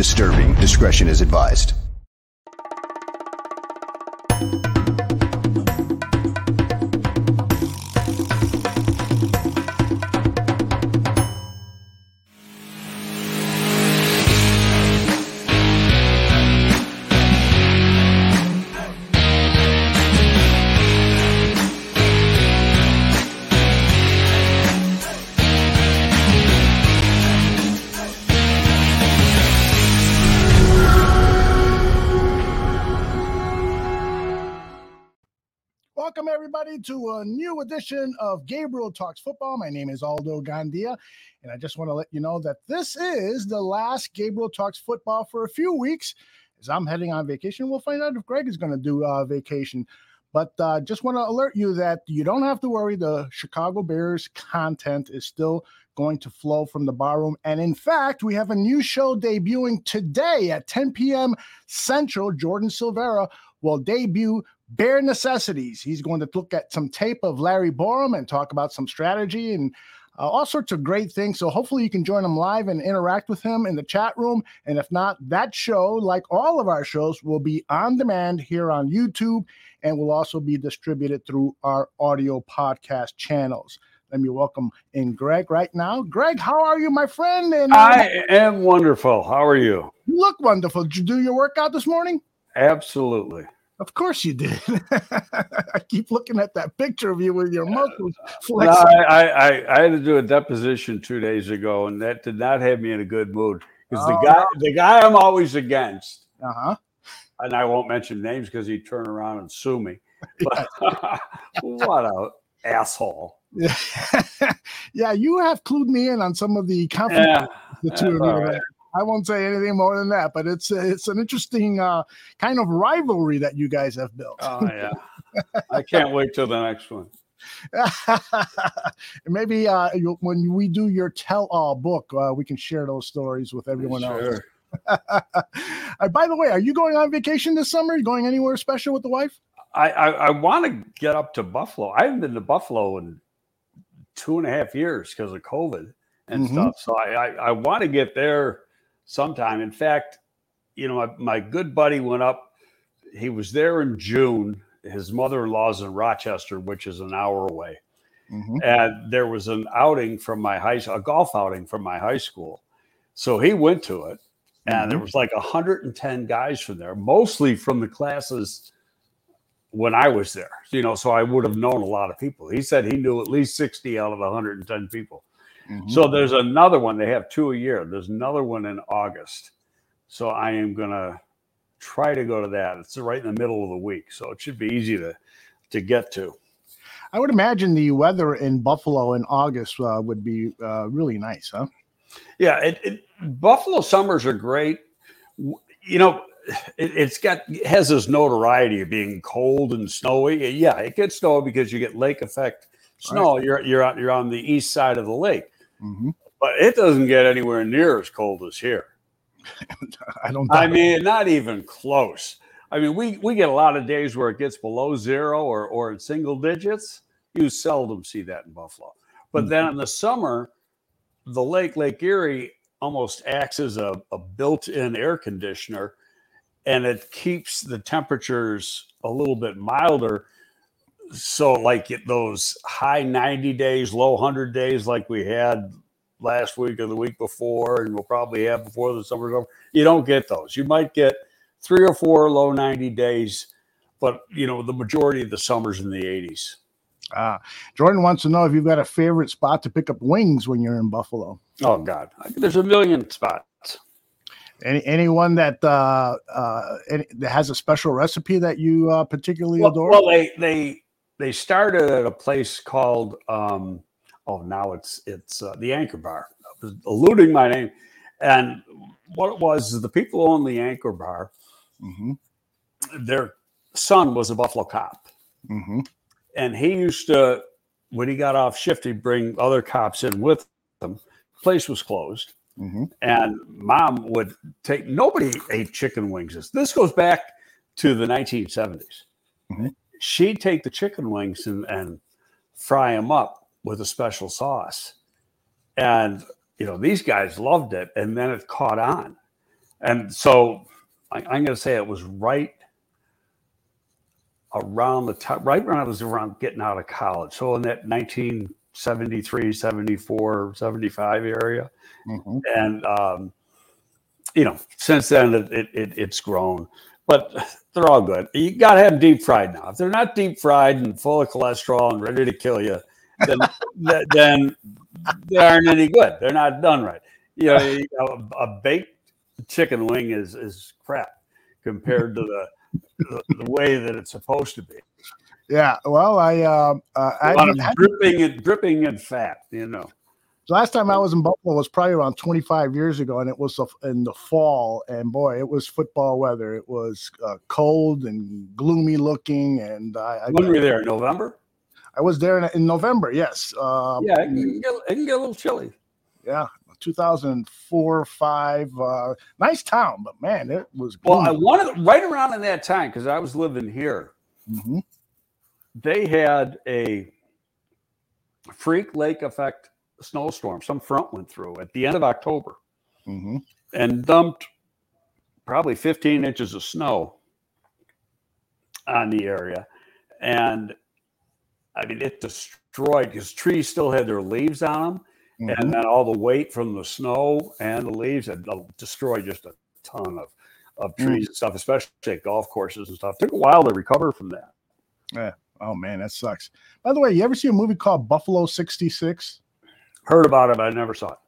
disturbing. Discretion is advised. Everybody, to a new edition of Gabriel Talks Football. My name is Aldo Gandia, and I just want to let you know that this is the last Gabriel Talks Football for a few weeks as I'm heading on vacation. We'll find out if Greg is going to do uh, vacation. But uh, just want to alert you that you don't have to worry. The Chicago Bears content is still going to flow from the barroom. And in fact, we have a new show debuting today at 10 p.m. Central. Jordan Silvera will debut Bare Necessities. He's going to look at some tape of Larry Borom and talk about some strategy and uh, all sorts of great things. So hopefully you can join him live and interact with him in the chat room. And if not, that show, like all of our shows, will be on demand here on YouTube and will also be distributed through our audio podcast channels. Let me welcome in Greg right now. Greg, how are you, my friend? And uh, I am wonderful. How are you? you look wonderful. Did you do your workout this morning? Absolutely. Of course you did. I keep looking at that picture of you with your muscles No, flexing. I, I, I, I had to do a deposition two days ago, and that did not have me in a good mood because Oh, the guy, the guy I'm always against, Uh-huh. and I won't mention names because he'd turn around and sue me. But what a asshole! Yeah. yeah, you have clued me in on some of the confidence Yeah, the two of you. right. I won't say anything more than that, but it's it's an interesting uh, kind of rivalry that you guys have built. oh yeah. I can't wait till the next one. Maybe uh, you, when we do your tell-all book, uh, we can share those stories with everyone else. Sure. Uh, by the way, are you going on vacation this summer? You going anywhere special with the wife? I, I, I want to get up to Buffalo. I haven't been to Buffalo in two and a half years because of COVID and Mhm. stuff. So I, I, I want to get there sometime. In fact, you know, my, my good buddy went up. He was there in June. His mother in law's in Rochester, which is an hour away. Mhm. And there was an outing from my high a golf outing from my high school. So he went to it. And there was like 110 guys from there, mostly from the classes when I was there, you know, so I would have known a lot of people. He said he knew at least 60 out of 110 people. Mhm. So there's another one. They have two a year. There's another one in August. So I am going to try to go to that. It's right in the middle of the week. So it should be easy to, to get to. I would imagine the weather in Buffalo in August uh, would be uh, really nice, huh? Yeah, it, it, Buffalo summers are great. You know, it, it's got it has this notoriety of being cold and snowy. Yeah, it gets snow because you get lake effect snow. You're you're on, you're on the east side of the lake, Mhm. but it doesn't get anywhere near as cold as here. I don't. I mean, not even close. I mean, we we get a lot of days where it gets below zero or or in single digits. You seldom see that in Buffalo. But then in the summer, the lake, Lake Erie, almost acts as a, a built-in air conditioner, and it keeps the temperatures a little bit milder. So, like those high 90 days, low 100 days, like we had last week or the week before, and we'll probably have before the summer's over, you don't get those. You might get three or four low 90 days, but you know, the majority of the summer's in the 80s. Ah, Jordan wants to know if you've got a favorite spot to pick up wings when you're in Buffalo. Oh, God. There's a million spots. Any anyone that uh, uh, any, that has a special recipe that you uh, particularly Well, adore? well, they they they started at a place called um, oh now it's it's uh, the Anchor Bar. I was eluding my name, and what it was is the people who own the Anchor Bar. Mhm, Their son was a Buffalo cop, mhm. and he used to when he got off shift, he'd bring other cops in with him. Place was closed. hmm and mom would take nobody ate chicken wings this, goes back to the 1970s Mhm. She'd take the chicken wings and, and fry them up with a special sauce and you know, these guys loved it, and then it caught on, and so I, I'm going to say it was right around the time, right when I was around getting out of college. So in that 1973, 74, 75 area. Mm-hmm. And, um, you know, since then it, it, it, it's grown, but they're all good. You got to have them deep fried now. If they're not deep fried and full of cholesterol and ready to kill you, then, then they aren't any good. They're not done right. You know, you know a baked chicken wing is, is crap compared to the the, the, way that it's supposed to be. Yeah, well, I uh, uh I had, dripping and dripping in fat, you know. Last time I was in Buffalo was probably around 25 years ago, and it was in the fall. And boy, it was football weather. It was uh, cold and gloomy looking. And I, when were you there? In November. I was there in, in November. Yes. Uh, yeah, it can, get, it can get a little chilly. Yeah, 2004, five. Uh, nice town, but man, it was. Well, I wanted right around in that time because I was living here. Mm-hmm. They had a freak lake effect snowstorm. Some front went through at the end of October mm-hmm. and dumped probably 15 inches of snow on the area, and I mean it destroyed because trees still had their leaves on them Mm-hmm. And then all the weight from the snow and the leaves had destroyed just a ton of, of mm. trees mm. and stuff, especially at golf courses and stuff. It took a while to recover from that. Yeah. Oh man, that sucks. By the way, you ever see a movie called Buffalo 66? Heard about it, but I never saw it.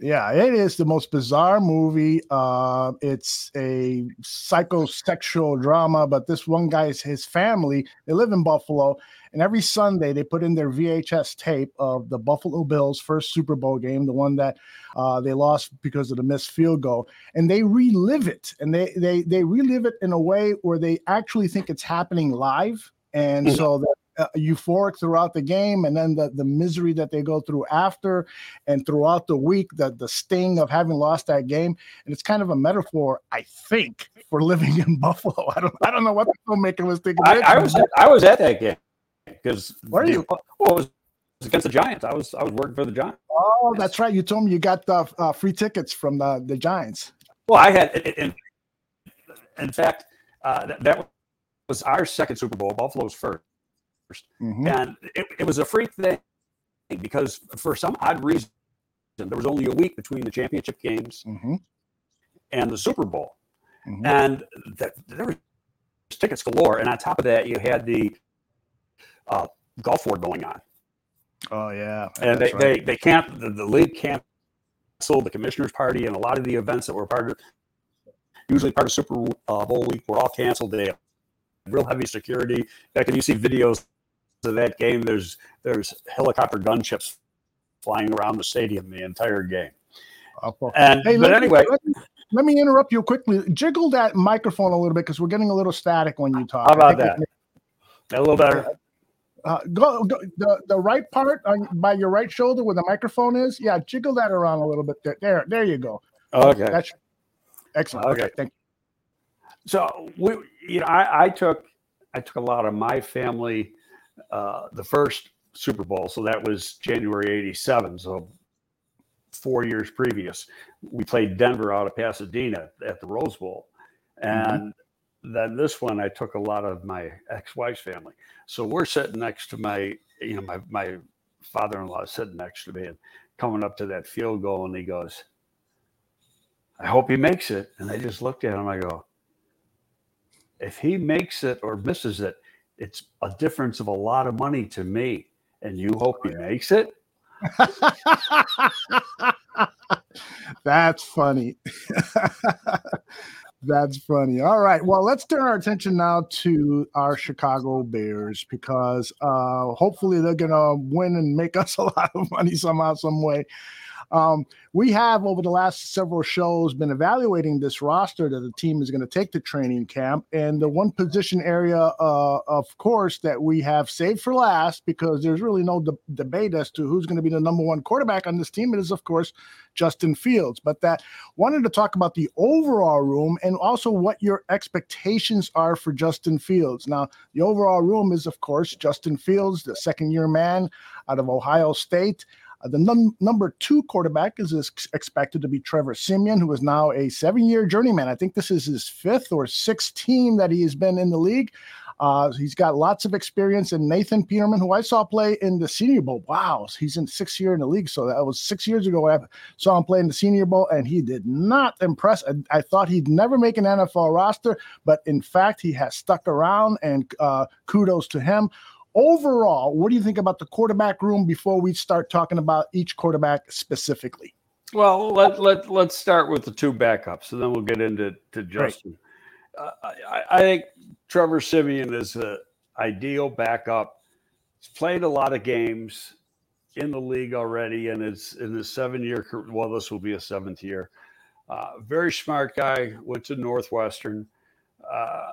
Yeah, it is the most bizarre movie. Uh, it's a psychosexual drama, but this one guy's his family, they live in Buffalo, and every Sunday they put in their VHS tape of the Buffalo Bills' first Super Bowl game, the one that uh, they lost because of the missed field goal, and they relive it, and they they they relive it in a way where they actually think it's happening live, and mm-hmm. so uh, euphoric throughout the game and then the, the misery that they go through after and throughout the week the, the sting of having lost that game. And it's kind of a metaphor i think for living in buffalo. I don't i don't know what the filmmaker was thinking. I, I was i was at that game because where are you? Well, it was against the giants. I was i was working for the giants. Oh that's right. You told me you got the uh, free tickets from the the giants. Well i had in, in fact uh, that, that was our second super bowl. Buffalo's first Mm-hmm. And it, it was a freak thing because for some odd reason, there was only a week between the championship games mm-hmm. and the Super Bowl. Mm-hmm. And the, there were tickets galore. And on top of that, you had the uh, Gulf War going on. Oh, yeah. And they, right. they, they can't, the, the league canceled the commissioner's party and a lot of the events that were part of, usually part of Super Bowl week, were all canceled. They real heavy security. In fact, if you see videos of that game, there's there's helicopter gunships flying around the stadium the entire game. And hey, but anyway, let me, let me, interrupt you quickly. Jiggle that microphone a little bit because we're getting a little static when you talk. How about that? A little better. Uh, go, go, the the right part on, by your right shoulder where the microphone is. Yeah, jiggle that around a little bit. There, there, there you go. Okay, that's excellent. Okay, okay thank you. So we, you know, I, I took I took a lot of my family uh, the first Super Bowl. So that was January 87. So four years previous, we played Denver out of Pasadena at the Rose Bowl. Mm-hmm. And mm-hmm. then this one, I took a lot of my ex wife's family. So we're sitting next to my, you know, my, my father in law sitting next to me and coming up to that field goal. And he goes, I hope he makes it. And I just looked at him. I go, if he makes it or misses it, it's a difference of a lot of money to me. And you hope he makes it. That's funny. That's funny. All right. Well, let's turn our attention now to our Chicago Bears because uh, hopefully they're going to win and make us a lot of money somehow, some way. Um, we have over the last several shows been evaluating this roster that the team is going to take to training camp. And the one position area, uh, of course, that we have saved for last because there's really no de- debate as to who's going to be the number one quarterback on this team. It is, of course, Justin Fields. But that wanted to talk about the overall room and also what your expectations are for Justin Fields. Now, the overall room is, of course, Justin Fields, the second year man out of Ohio State. Uh, the num- number two quarterback is ex- expected to be Trevor Siemian, who is now a seven year journeyman. I think this is his fifth or sixth team that he has been in the league. Uh, he's got lots of experience. And Nathan Peterman, who I saw play in the Senior Bowl, wow, he's in sixth year in the league. So that was six years ago. I saw him play in the Senior Bowl, and he did not impress. I, I thought he'd never make an NFL roster, but in fact, he has stuck around, and uh, kudos to him. Overall, what do you think about the quarterback room before we start talking about each quarterback specifically? Well, let let let's start with the two backups, and then we'll get into to Justin. Uh, I, I, think Trevor Siemian is an ideal backup. He's played a lot of games in the league already, and it's in his seven year. Well, this will be a seventh year. Uh, very smart guy. Went to Northwestern. Uh,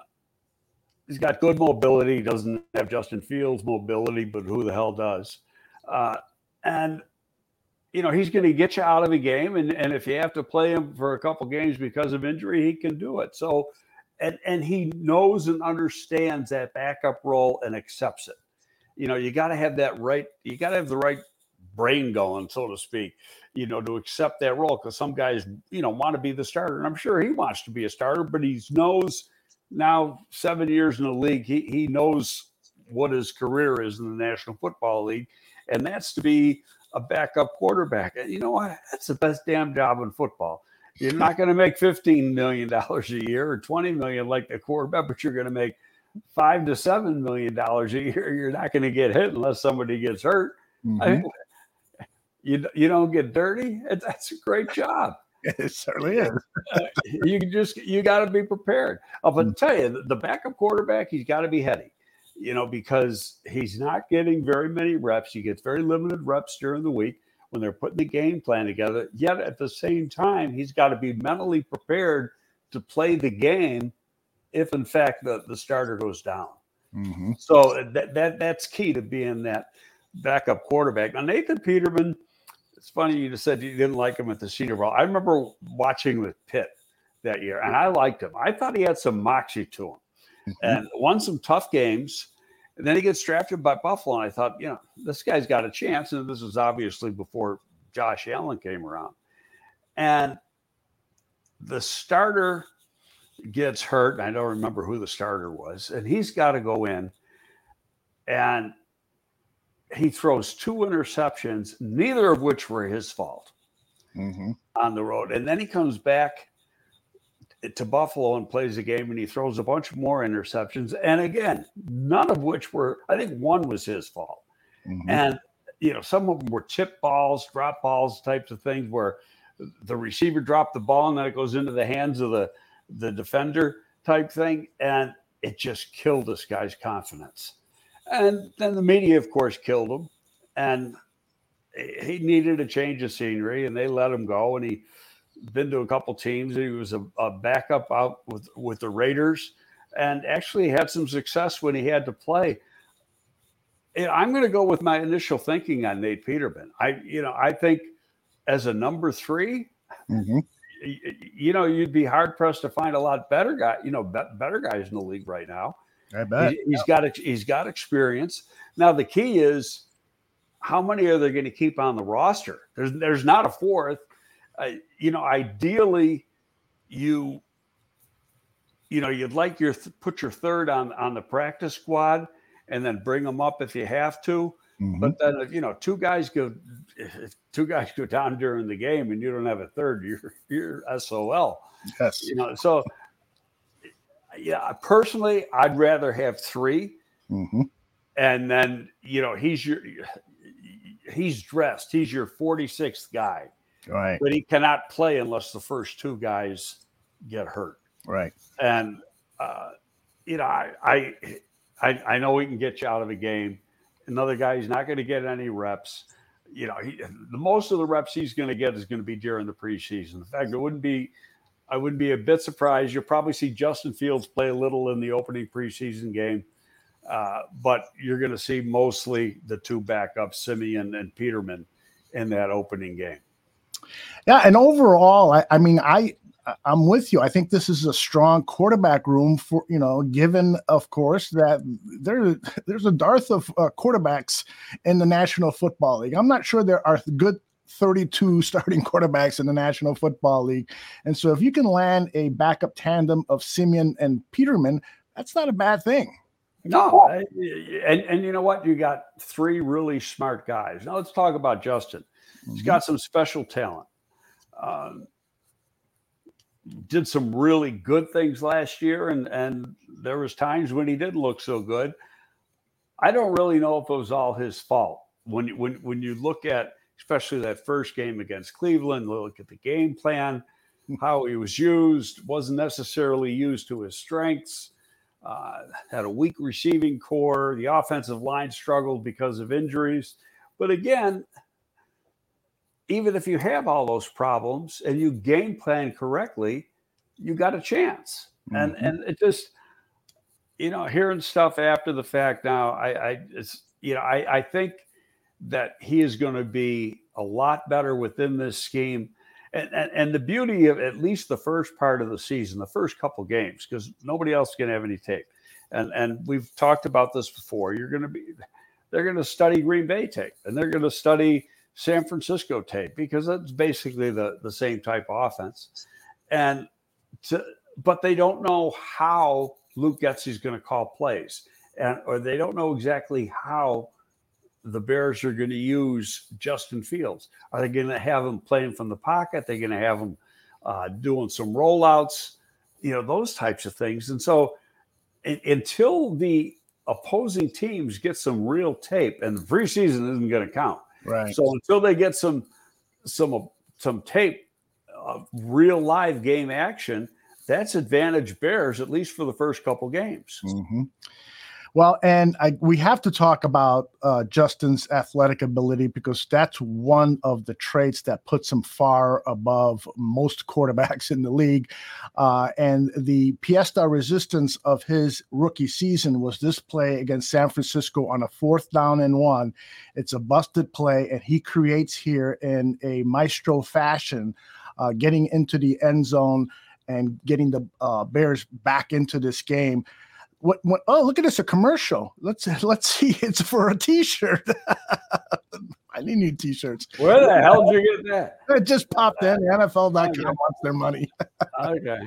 he's got good mobility. He doesn't have Justin Fields mobility, but who the hell does? Uh, and you know he's going to get you out of a game, and and if you have to play him for a couple games because of injury, he can do it. So, and and he knows and understands that backup role and accepts it. You know, you got to have that right. You got to have the right brain going, so to speak. You know, to accept that role because some guys, you know, want to be the starter, and I'm sure he wants to be a starter, but he knows now seven years in the league, he, he knows what his career is in the National Football League, and that's to be a backup quarterback. And you know what? That's the best damn job in football. You're not going to make $15 million a year or 20 million like the quarterback, but you're going to make five to seven million dollars a year. You're not going to get hit unless somebody gets hurt. Mm-hmm. I mean, you you don't get dirty. That's a great job. It certainly is. uh, you just you got to be prepared. I'll mm. tell you, the backup quarterback, he's got to be heady, you know, because he's not getting very many reps. He gets very limited reps during the week when they're putting the game plan together. Yet at the same time, he's got to be mentally prepared to play the game if, in fact, the, the starter goes down. Mm-hmm. So that, that that's key to being that backup quarterback. Now Nathan Peterman it's funny you just said you didn't like him at the Senior Bowl. I remember watching with Pitt that year, and I liked him. I thought he had some moxie to him, mm-hmm. and won some tough games. And then he gets drafted by Buffalo, and I thought, you know, this guy's got a chance. And this was obviously before Josh Allen came around, and the starter gets hurt. I don't remember who the starter was, and he's got to go in. And he throws two interceptions, neither of which were his fault mm-hmm. on the road. And then he comes back to Buffalo and plays a game and he throws a bunch more interceptions. And again, none of which were, I think one was his fault. Mm-hmm. And, you know, some of them were chip balls, drop balls types of things where the receiver dropped the ball and then it goes into the hands of the, the defender type thing. And it just killed this guy's confidence. And then the media, of course, killed him. And he needed a change of scenery, and they let him go. And he been to a couple teams. He was a, a backup out with with the Raiders, and actually had some success when he had to play. I'm going to go with my initial thinking on Nate Peterman. I, you know, I think as a number 3 mm-hmm. you, you know, you'd be hard pressed to find a lot better guy, you know, better guys in the league right now. I bet. He, has got he's got experience. Now the key is how many are they going to keep on the roster? There's there's not a fourth. Uh, you know, ideally, you you know you'd like your th- put your third on on the practice squad and then bring them up if you have to. Mm-hmm. But then if you know two guys go if two guys go down during the game and you don't have a third, you're you're SOL. Yes. You know, so yeah, personally, I'd rather have 3 mm-hmm. and then you know he's your he's dressed. He's your 46th guy, right? But he cannot play unless the first two guys get hurt, right? And uh, you know, I, I I I know we can get you out of a game. Another guy, he's not going to get any reps. You know, he, the most of the reps he's going to get is going to be during the preseason. In fact, it wouldn't be I wouldn't be a bit surprised. You'll probably see Justin Fields play a little in the opening preseason game, uh, but you're going to see mostly the two backups, Siemian and Peterman, in that opening game. Yeah, and overall, I, I mean, I I'm with you. I think this is a strong quarterback room for you know, given of course that there there's a dearth of uh, quarterbacks in the National Football League. I'm not sure there are good 32 starting quarterbacks in the National Football League, and so if you can land a backup tandem of Siemian and Peterman, that's not a bad thing. No, and and you know what? You got three really smart guys. Now let's talk about Justin. He's mm-hmm. got some special talent. Um, did some really good things last year, and and there was times when he didn't look so good. I don't really know if it was all his fault. When when when you look at especially that first game against Cleveland, look at the game plan, how he was used, wasn't necessarily used to his strengths. Uh, had a weak receiving corps. The offensive line struggled because of injuries. But again, even if you have all those problems and you game plan correctly, you got a chance. Mm-hmm. And and it just, you know, hearing stuff after the fact now, I, I it's you know, I, I think that he is going to be a lot better within this scheme. And, and, and the beauty of at least the first part of the season, the first couple games, because nobody else can have any tape. And and we've talked about this before. You're going to be, they're going to study Green Bay tape, and they're going to study San Francisco tape because that's basically the, the same type of offense. And to, but they don't know how Luke Getsy's going to call plays, and or they don't know exactly how the Bears are going to use Justin Fields. Are they going to have him playing from the pocket? Are they going to have him uh, doing some rollouts? You know those types of things. And so, until the opposing teams get some real tape, and the preseason isn't going to count Right. So until they get some some some tape, uh, real live game action, that's advantage Bears at least for the first couple games. Mm-hmm. Well, and I, we have to talk about uh, Justin's athletic ability because that's one of the traits that puts him far above most quarterbacks in the league. Uh, and the de resistance of his rookie season was this play against San Francisco on a fourth down and one. It's a busted play, and he creates here in a maestro fashion, uh, getting into the end zone and getting the uh, Bears back into this game what, what oh look at this a commercial. Let's let's see it's for a t-shirt. I need new t-shirts. Where the hell did you get that? It just popped in. Nfl.com okay. wants their money. Okay.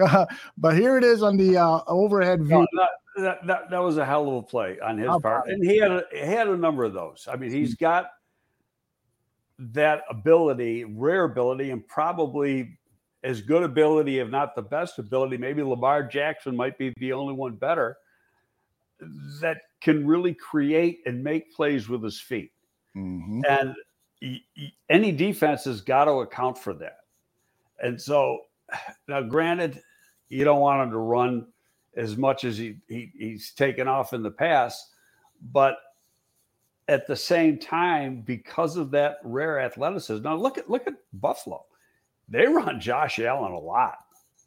Uh, but here it is on the uh, overhead view. no, that, that, that, that, was a hell of a play on his part. and he had a, he had a number of those. I mean he's got that ability rare ability and probably as good ability, if not the best ability. Maybe Lamar Jackson might be the only one better that can really create and make plays with his feet. Mm-hmm. And any defense has got to account for that. And so, now, granted, you don't want him to run as much as he, he he's taken off in the past, but at the same time, because of that rare athleticism. Now look at look at Buffalo they run Josh Allen a lot.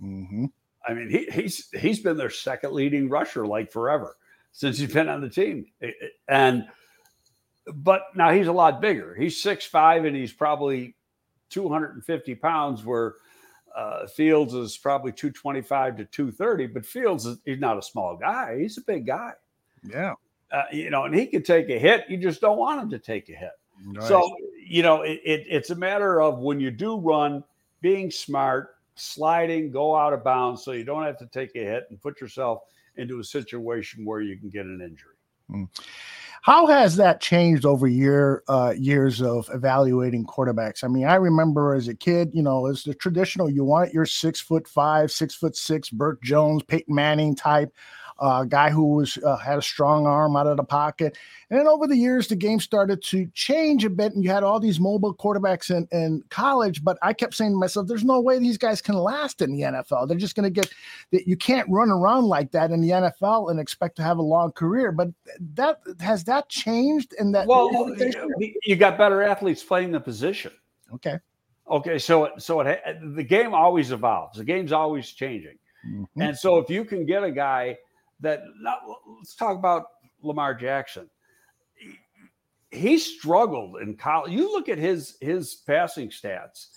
Mm-hmm. I mean, he, he's he's been their second leading rusher like forever since he's been on the team. And but now he's a lot bigger. He's six five and he's probably 250 pounds, where uh, Fields is probably 225 to 230. But Fields is he's not a small guy. He's a big guy. Yeah. Uh, you know, and he can take a hit. You just don't want him to take a hit. Nice. So, you know, it, it, it's a matter of when you do run, being smart, sliding, go out of bounds so you don't have to take a hit and put yourself into a situation where you can get an injury. Mm. How has that changed over year uh, years of evaluating quarterbacks? I mean, I remember as a kid, you know, it's the traditional. You want your six foot five, six foot six, Bert Jones, Peyton Manning type a guy who was uh, had a strong arm out of the pocket. And then over the years, the game started to change a bit, and you had all these mobile quarterbacks in, in college. But I kept saying to myself, "There's no way these guys can last in the NFL. They're just going to get that. You can't run around like that in the NFL and expect to have a long career." But that has that changed in that. Well, you got better athletes playing the position. Okay. Okay, so so it, the game always evolves. The game's always changing, mm-hmm. and so if you can get a guy that not, let's talk about Lamar Jackson. He, he struggled in college. You look at his his passing stats,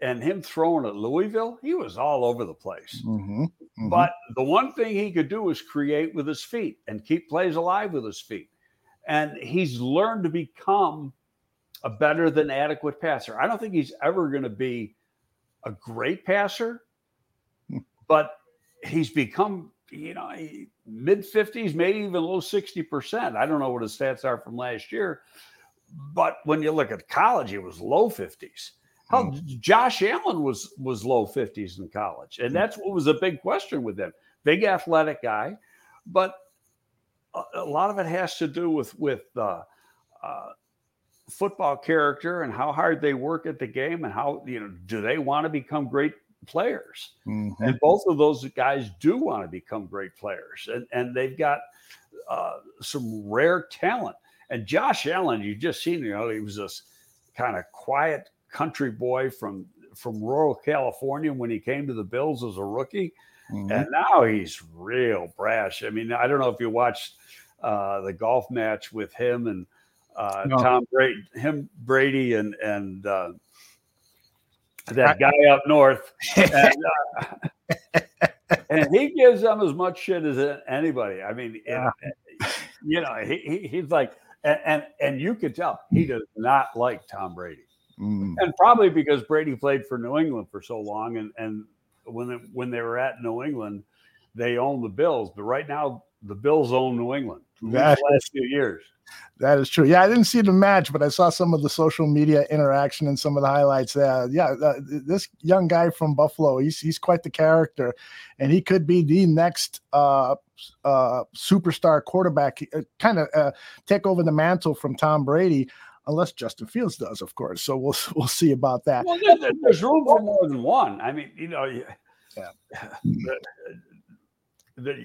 and him throwing at Louisville, he was all over the place. Mm-hmm. Mm-hmm. But the one thing he could do was create with his feet and keep plays alive with his feet. And he's learned to become a better than adequate passer. I don't think he's ever going to be a great passer, Hmm. but he's become, you know, mid 50s, maybe even low 60%. I don't know what his stats are from last year. But when you look at college, it was low 50s. How Josh Allen was was low 50s in college. And that's what was a big question with him. Big athletic guy, but a, a lot of it has to do with with uh, uh, football character and how hard they work at the game and how you know do they want to become great players Mhm. and both of those guys do want to become great players and and they've got uh, some rare talent and josh allen you just seen you know he was this kind of quiet country boy from from rural california when he came to the bills as a rookie Mhm. and now he's real brash. I mean, I don't know if you watched uh, the golf match with him and uh, No. Tom Brady, him Brady, and and uh, that guy up north, and, uh, and he gives them as much shit as anybody. I mean, Yeah. you know, he, he he's like, and, and and you could tell he does not like Tom Brady Mhm. and probably because Brady played for New England for so long, and and when they, when they were at New England, they owned the Bills. But right now, the Bills own New England. for the That last few years. That is true. Yeah, I didn't see the match, but I saw some of the social media interaction and some of the highlights. Uh, yeah, uh, this young guy from Buffalo, he's he's quite the character, and he could be the next uh, uh, superstar quarterback, uh, kind of uh, take over the mantle from Tom Brady, unless Justin Fields does, of course. So we'll we'll see about that. Well, there- there- there's room for more than one. I mean, you know, Yeah.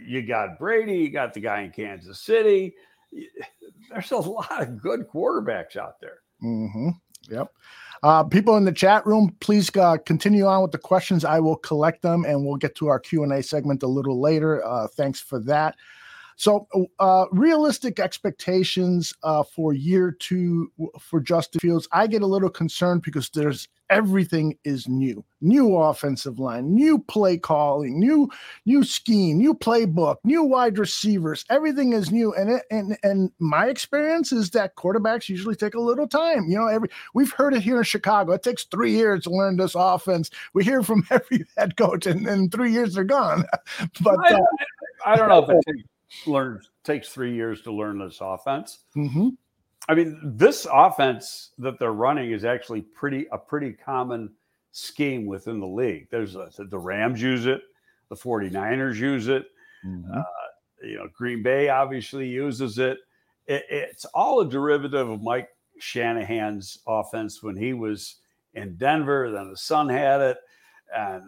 you got Brady, you got the guy in Kansas City. There's a lot of good quarterbacks out there. hmm Yep. Uh, people in the chat room, please uh, continue on with the questions. I will collect them, and we'll get to our Q and A segment a little later. Uh, thanks for that. So, uh, realistic expectations uh, for year two for Justin Fields. I get a little concerned because there's everything is new, new offensive line, new play calling, new new scheme, new playbook, new wide receivers. Everything is new, and it, and and my experience is that quarterbacks usually take a little time. You know, every we've heard it here in Chicago. It takes three years to learn this offense. We hear from every head coach, and in three years they're gone. but I, uh, I don't know if it takes, learn, takes three years to learn this offense. mhm, I mean, this offense that they're running is actually pretty a pretty common scheme within the league. There's a, the Rams use it, the 49ers use it, mhm. you know, Green Bay obviously uses it. it. It's all a derivative of Mike Shanahan's offense when he was in Denver. Then the son had it, and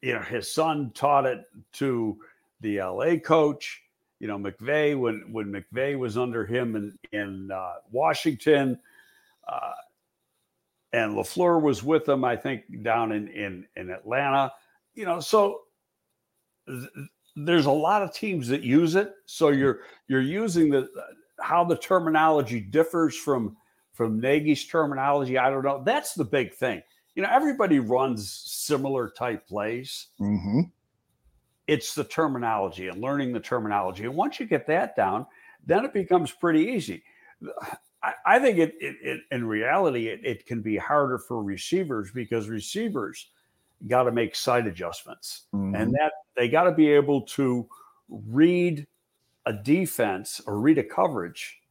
you know his son taught it to the LA coach. You know McVay when when McVay was under him in in uh, Washington, uh, and Lafleur was with him. I think down in in in Atlanta. You know, so th- there's a lot of teams that use it. So you're you're using the how the terminology differs from from Nagy's terminology. I don't know. That's the big thing. You know, everybody runs similar type plays. Mhm. It's the terminology and learning the terminology. And once you get that down, then it becomes pretty easy. I, I think it, it, it in reality it, it can be harder for receivers because receivers got to make sight adjustments Mhm. and that they got to be able to read a defense or read a coverage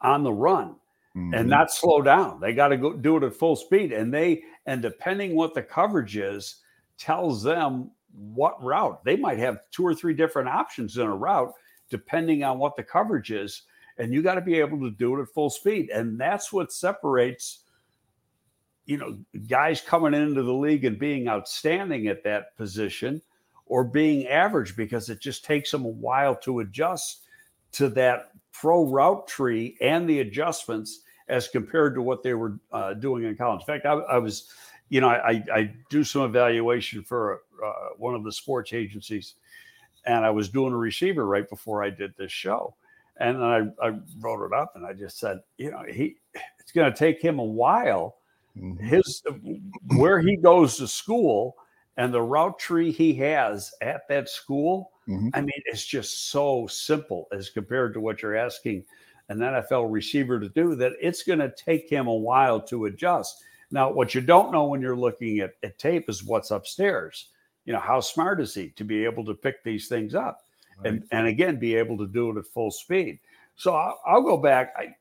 on the run Mhm. and not slow down. They got to go do it at full speed, and they and depending what the coverage is, tells them what route they might have two or three different options in a route depending on what the coverage is, and you got to be able to do it at full speed, and that's what separates. You know, guys coming into the league and being outstanding at that position or being average because it just takes them a while to adjust to that pro route tree and the adjustments as compared to what they were uh, doing in college. In fact, I, I was, you know, I, I do some evaluation for uh, one of the sports agencies, and I was doing a receiver right before I did this show, and then I, I wrote it up and I just said, you know, he it's going to take him a while Mm-hmm. His where he goes to school and the route tree he has at that school. Mm-hmm. I mean, it's just so simple as compared to what you're asking an NFL receiver to do that it's going to take him a while to adjust. Now, what you don't know when you're looking at, at tape is what's upstairs. You know, how smart is he to be able to pick these things up right. and, and again, be able to do it at full speed. So I'll, I'll go back. I,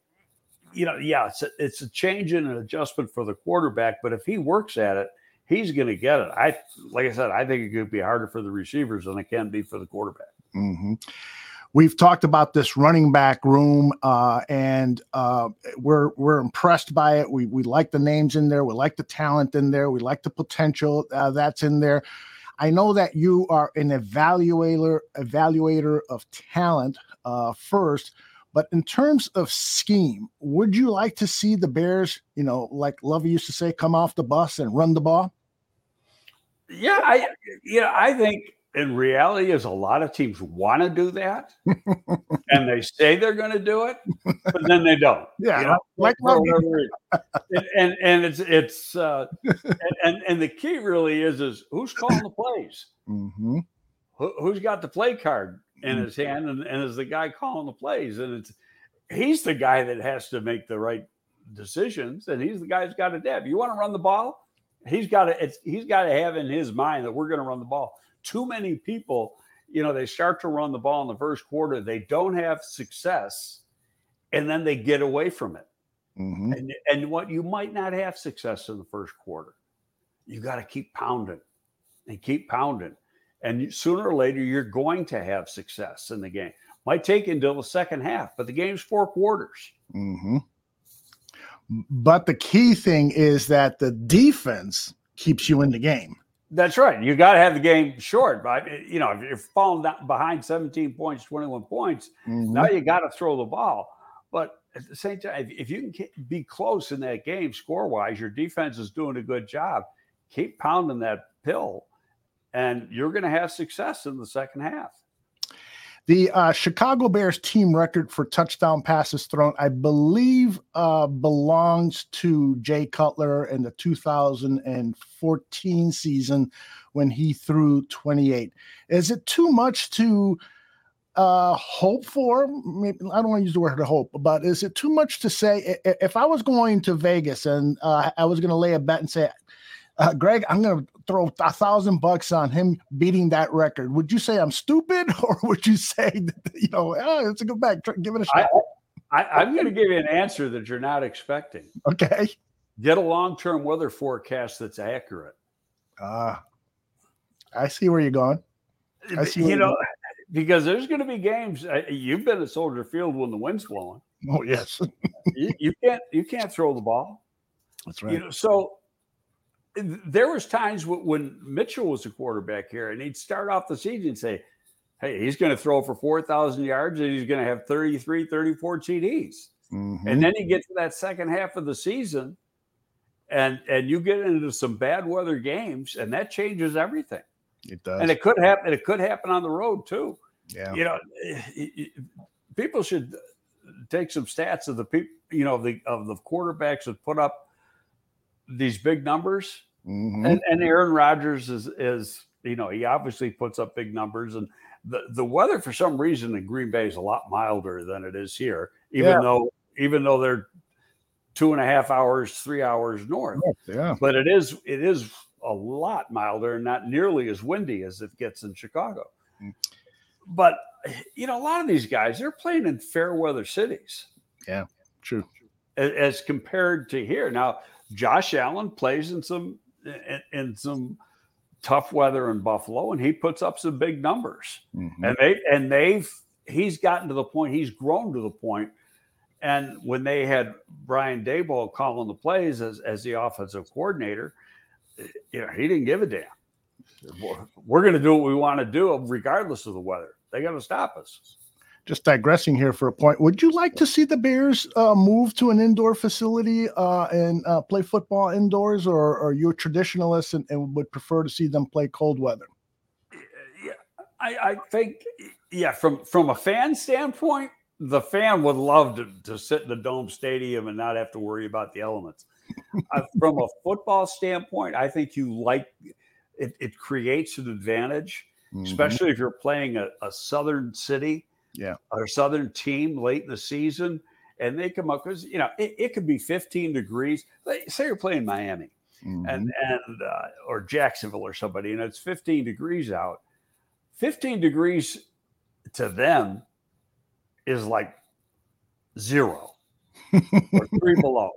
you know, yeah, it's a, it's a change in an adjustment for the quarterback, but if he works at it, he's going to get it. I, like I said, I think it could be harder for the receivers than it can be for the quarterback. Mm-hmm. We've talked about this running back room, uh, and uh, we're we're impressed by it. We we like the names in there. We like the talent in there. We like the potential uh, that's in there. I know that you are an evaluator evaluator of talent uh, first, but in terms of scheme, would you like to see the Bears, you know, like Lovie used to say, come off the bus and run the ball? Yeah, I yeah, I think in reality is a lot of teams want to do that and they say they're going to do it but then they don't yeah you know, like and, and, and it's it's uh and, and, the key really is is who's calling the plays? Mm-hmm. Who, who's got the play card in his hand and, and is the guy calling the plays? And it's he's the guy that has to make the right decisions and he's the guy who's got to dab. You want to run the ball? He's got to it's he's got to have in his mind that we're going to run the ball too many people, you know, they start to run the ball in the first quarter, they don't have success, and then they get away from it. Mm-hmm. And, and what you might not have success in the first quarter, you got to keep pounding and keep pounding. And sooner or later, you're going to have success in the game. Might take until the second half, but the game's four quarters. Mm-hmm. But the key thing is that the defense keeps you in the game. That's right. You got to have the game short. But you know, if you're falling down behind 17 points, 21 points, mm-hmm. now you got to throw the ball. But at the same time, if, you can be close in that game score wise, your defense is doing a good job. Keep pounding that pill, and you're going to have success in the second half. The uh, Chicago Bears team record for touchdown passes thrown, I believe, uh, belongs to Jay Cutler in the 2014 season when he threw 28. Is it too much to uh, hope for? Maybe, I don't want to use the word hope, but is it too much to say if I was going to Vegas and uh, I was going to lay a bet and say, uh, Greg, I'm going to throw a thousand bucks on him beating that record. Would you say I'm stupid, or would you say that, you know, oh, it's a good bet, give it a shot? I, am going to give you an answer that you're not expecting. Okay. Get a long-term weather forecast that's accurate. Ah, uh, I see where you're going. I see you know, going. because there's going to be games. Uh, you've been at Soldier Field when the wind's blowing. Oh yes. you, you can't you can't throw the ball. That's right. You know, so there was times when Mitchell was a quarterback here, and he'd start off the season and say, "Hey, he's going to throw for four thousand yards, and he's going to have 33, 34 TDs." Mm-hmm. And then you get to that second half of the season, and and you get into some bad weather games, and that changes everything. It does, and it could happen. It could happen on the road too. Yeah, you know, people should take some stats of the people, you know, the of the quarterbacks that put up these big numbers. Mm-hmm. And, and Aaron Rodgers is is you know he obviously puts up big numbers, and the the weather for some reason in Green Bay is a lot milder than it is here, even yeah. though even though they're two and a half hours, three hours north. Yeah, but it is it is a lot milder and not nearly as windy as it gets in Chicago. Mm-hmm. But you know, a lot of these guys they're playing in fair weather cities. Yeah, true. As, as compared to here now, Josh Allen plays in some in, in some tough weather in Buffalo, and he puts up some big numbers. Mm-hmm. And they and they've he's gotten to the point, he's grown to the point. And when they had Brian Daboll calling the plays as, as the offensive coordinator, you know, he didn't give a damn. We're going to do what we want to do, regardless of the weather. They got to stop us just digressing here for a point. Would you like to see the Bears uh, move to an indoor facility uh, and uh, play football indoors, or, or are you a traditionalist and, and, would prefer to see them play cold weather? Yeah, I, I, think, yeah, from from a fan standpoint, the fan would love to, to sit in the dome stadium and not have to worry about the elements. uh, from a football standpoint, I think you like it, it creates an advantage, mm-hmm. especially if you're playing a, a southern city yeah. or southern team late in the season and they come up because you know it, it, could be 15 degrees. Say you're playing Miami mm-hmm. and and uh, or Jacksonville or somebody, and it's 15 degrees out. 15 degrees to them is like zero or three below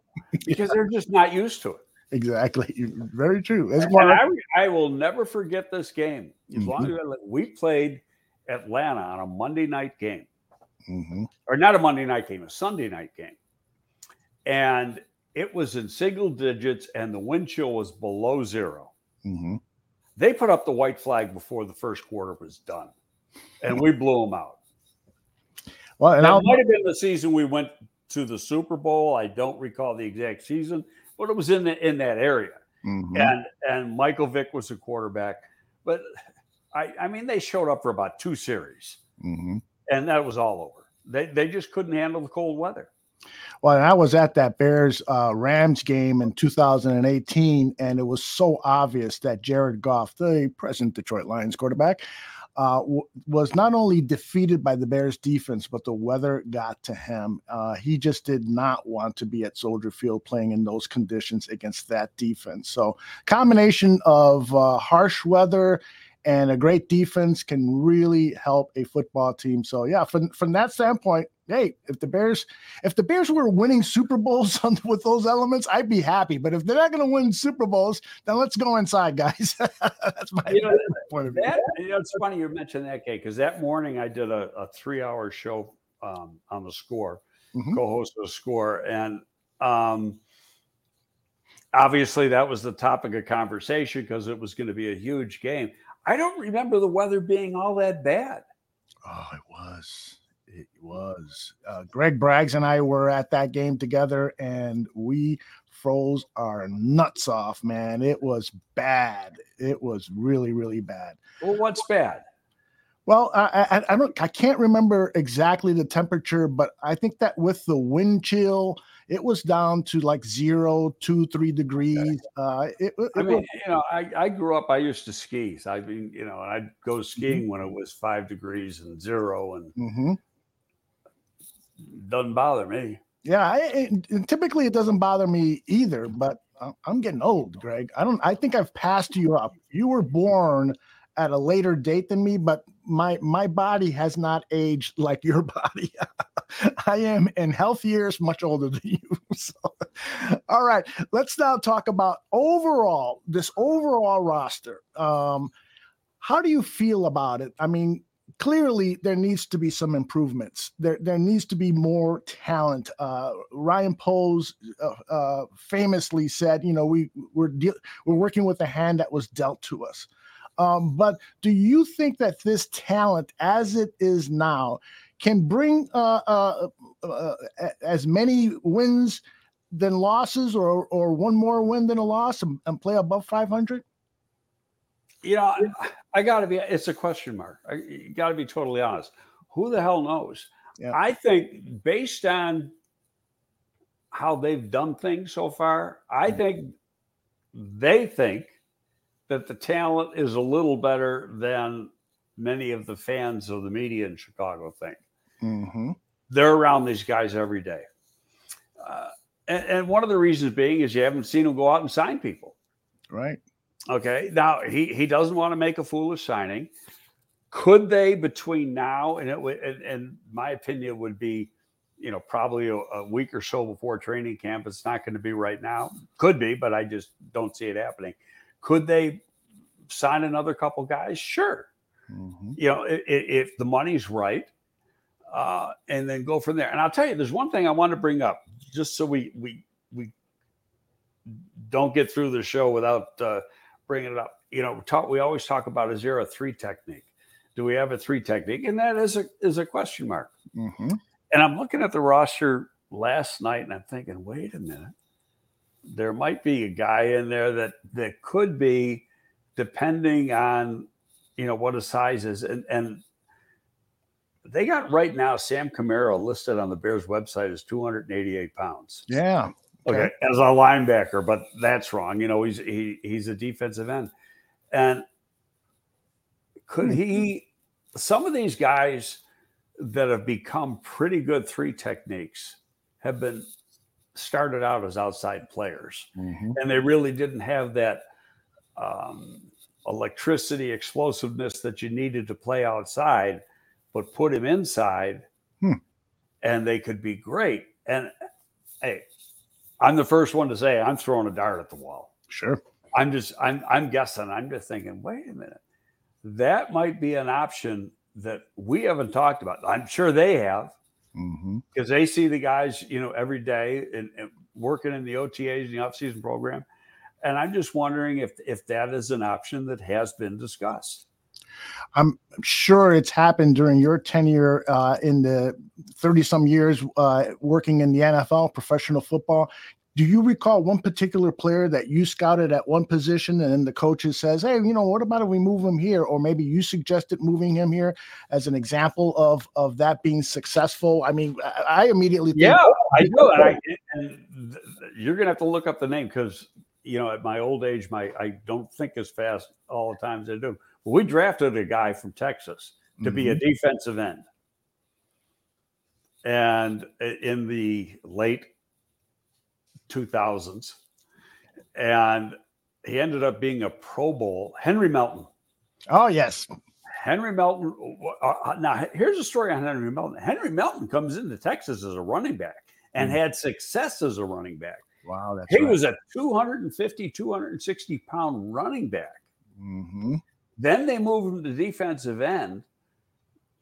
because they're just not used to it. Exactly. Very true. That's I, I, will never forget this game. As mm-hmm. long as we played Atlanta on a Monday night game, mm-hmm. or not a Monday night game, a Sunday night game. And it was in single digits and the wind chill was below 0 mm-hmm. They put up the white flag before the first quarter was done, and we blew them out. Well, and that might have been the season we went to the Super Bowl. I don't recall the exact season, but it was in the, in that area. Mm-hmm. And and Michael Vick was the quarterback. But I, I mean, they showed up for about two series, mm-hmm. and that was all over. They they just couldn't handle the cold weather. Well, I was at that Bears uh, Rams game in 2018, and it was so obvious that Jared Goff, the present Detroit Lions quarterback, uh, w- was not only defeated by the Bears defense, but the weather got to him. Uh, he just did not want to be at Soldier Field playing in those conditions against that defense. So, combination of uh, harsh weather and a great defense can really help a football team. So yeah, from from that standpoint, hey, if the Bears if the Bears were winning Super Bowls with those elements, I'd be happy. But if they're not going to win Super Bowls, then let's go inside, guys. That's my you know, point of view. That, you know, it's funny you mentioned that, Kate, because that morning I did a, a three hour show um, on the score, mm-hmm. co-host of the score, and um, obviously that was the topic of conversation because it was going to be a huge game. I don't remember the weather being all that bad. Oh, it was. It was. Uh, Greg Braggs and I were at that game together, and we froze our nuts off, man. It was bad. It was really, really bad. Well, what's bad? Well, I, I, I don't. I can't remember exactly the temperature, but I think that with the wind chill it was down to like zero, two, three degrees. Uh, it, it, I mean, you know, I, I grew up, I used to ski. So I mean, you know, I'd go mm-hmm. skiing mm-hmm. when it was five degrees and zero and mm-hmm. doesn't bother me. Yeah. I, it, typically it doesn't bother me either, but I'm getting old, Greg. I don't, I think I've passed you up. You were born at a later date than me, but my my body has not aged like your body. I am in health years much older than you. So, all right, let's now talk about overall this overall roster. Um, how do you feel about it? I mean, clearly there needs to be some improvements. There there needs to be more talent. Uh, Ryan Poles uh, uh, famously said, "You know, we we're de- we're working with the hand that was dealt to us." Um, but do you think that this talent, as it is now, can bring uh, uh, uh, as many wins than losses, or or one more win than a loss, and, and play above five hundred? You know, I, I got to be. It's a question mark. I got to be totally honest. Who the hell knows? Yeah. I think based on how they've done things so far, I think they think that the talent is a little better than many of the fans of the media in Chicago think. Mm-hmm. They're around these guys every day. Uh, and, and, one of the reasons being is you haven't seen them go out and sign people. Right. Okay. Now, he, he doesn't want to make a foolish signing. Could they between now and it would, and, and my opinion would be, you know, probably a, a week or so before training camp. It's not going to be right now. Could be, but I just don't see it happening could they sign another couple guys? Sure. Mm-hmm. You know, if, if, the money's right, uh, and then go from there. And I'll tell you, there's one thing I want to bring up, just so we we we don't get through the show without uh, bringing it up. You know, talk, we always talk about is there a three technique? Do we have a three technique? And that is a is a question mark. Mm-hmm. And I'm looking at the roster last night, and I'm thinking, wait a minute there might be a guy in there that that could be depending on you know what his size is and and they got right now Sam Kamara listed on the Bears website as 288 pounds. Yeah. Okay, as a linebacker, but that's wrong. You know, he's he he's a defensive end, and could he? Some of these guys that have become pretty good three techniques have been started out as outside players, Mhm. and they really didn't have that um, electricity, explosiveness that you needed to play outside, but put him inside, Hmm. and they could be great. And hey, I'm the first one to say I'm throwing a dart at the wall. Sure. I'm just I'm I'm guessing. I'm just thinking, wait a minute. That might be an option that we haven't talked about. I'm sure they have hmm because they see the guys, you know, every day and, and working in the OTAs, the off-season program. And I'm just wondering if if that is an option that has been discussed. I'm sure it's happened during your tenure uh, in the 30 some years uh, working in the NFL, professional football. Do you recall one particular player that you scouted at one position and then the coaches says, Hey, you know, what about if we move him here? Or maybe you suggested moving him here as an example of of that being successful. I mean, I, I immediately think, Yeah, I do. And, I, and you're gonna have to look up the name because you know, at my old age, my I don't think as fast all the times I do. But we drafted a guy from Texas to be a mm-hmm. defensive end. And uh, in the late 2000s, and he ended up being a Pro Bowl. Henry Melton. Oh yes. Henry Melton. uh, uh, Now, here's a story on Henry Melton. Henry Melton comes into Texas as a running back and Mm. had success as a running back. Wow, that's He right. was a 250, 260 pound running back. Mhm. Then they moved him to defensive end,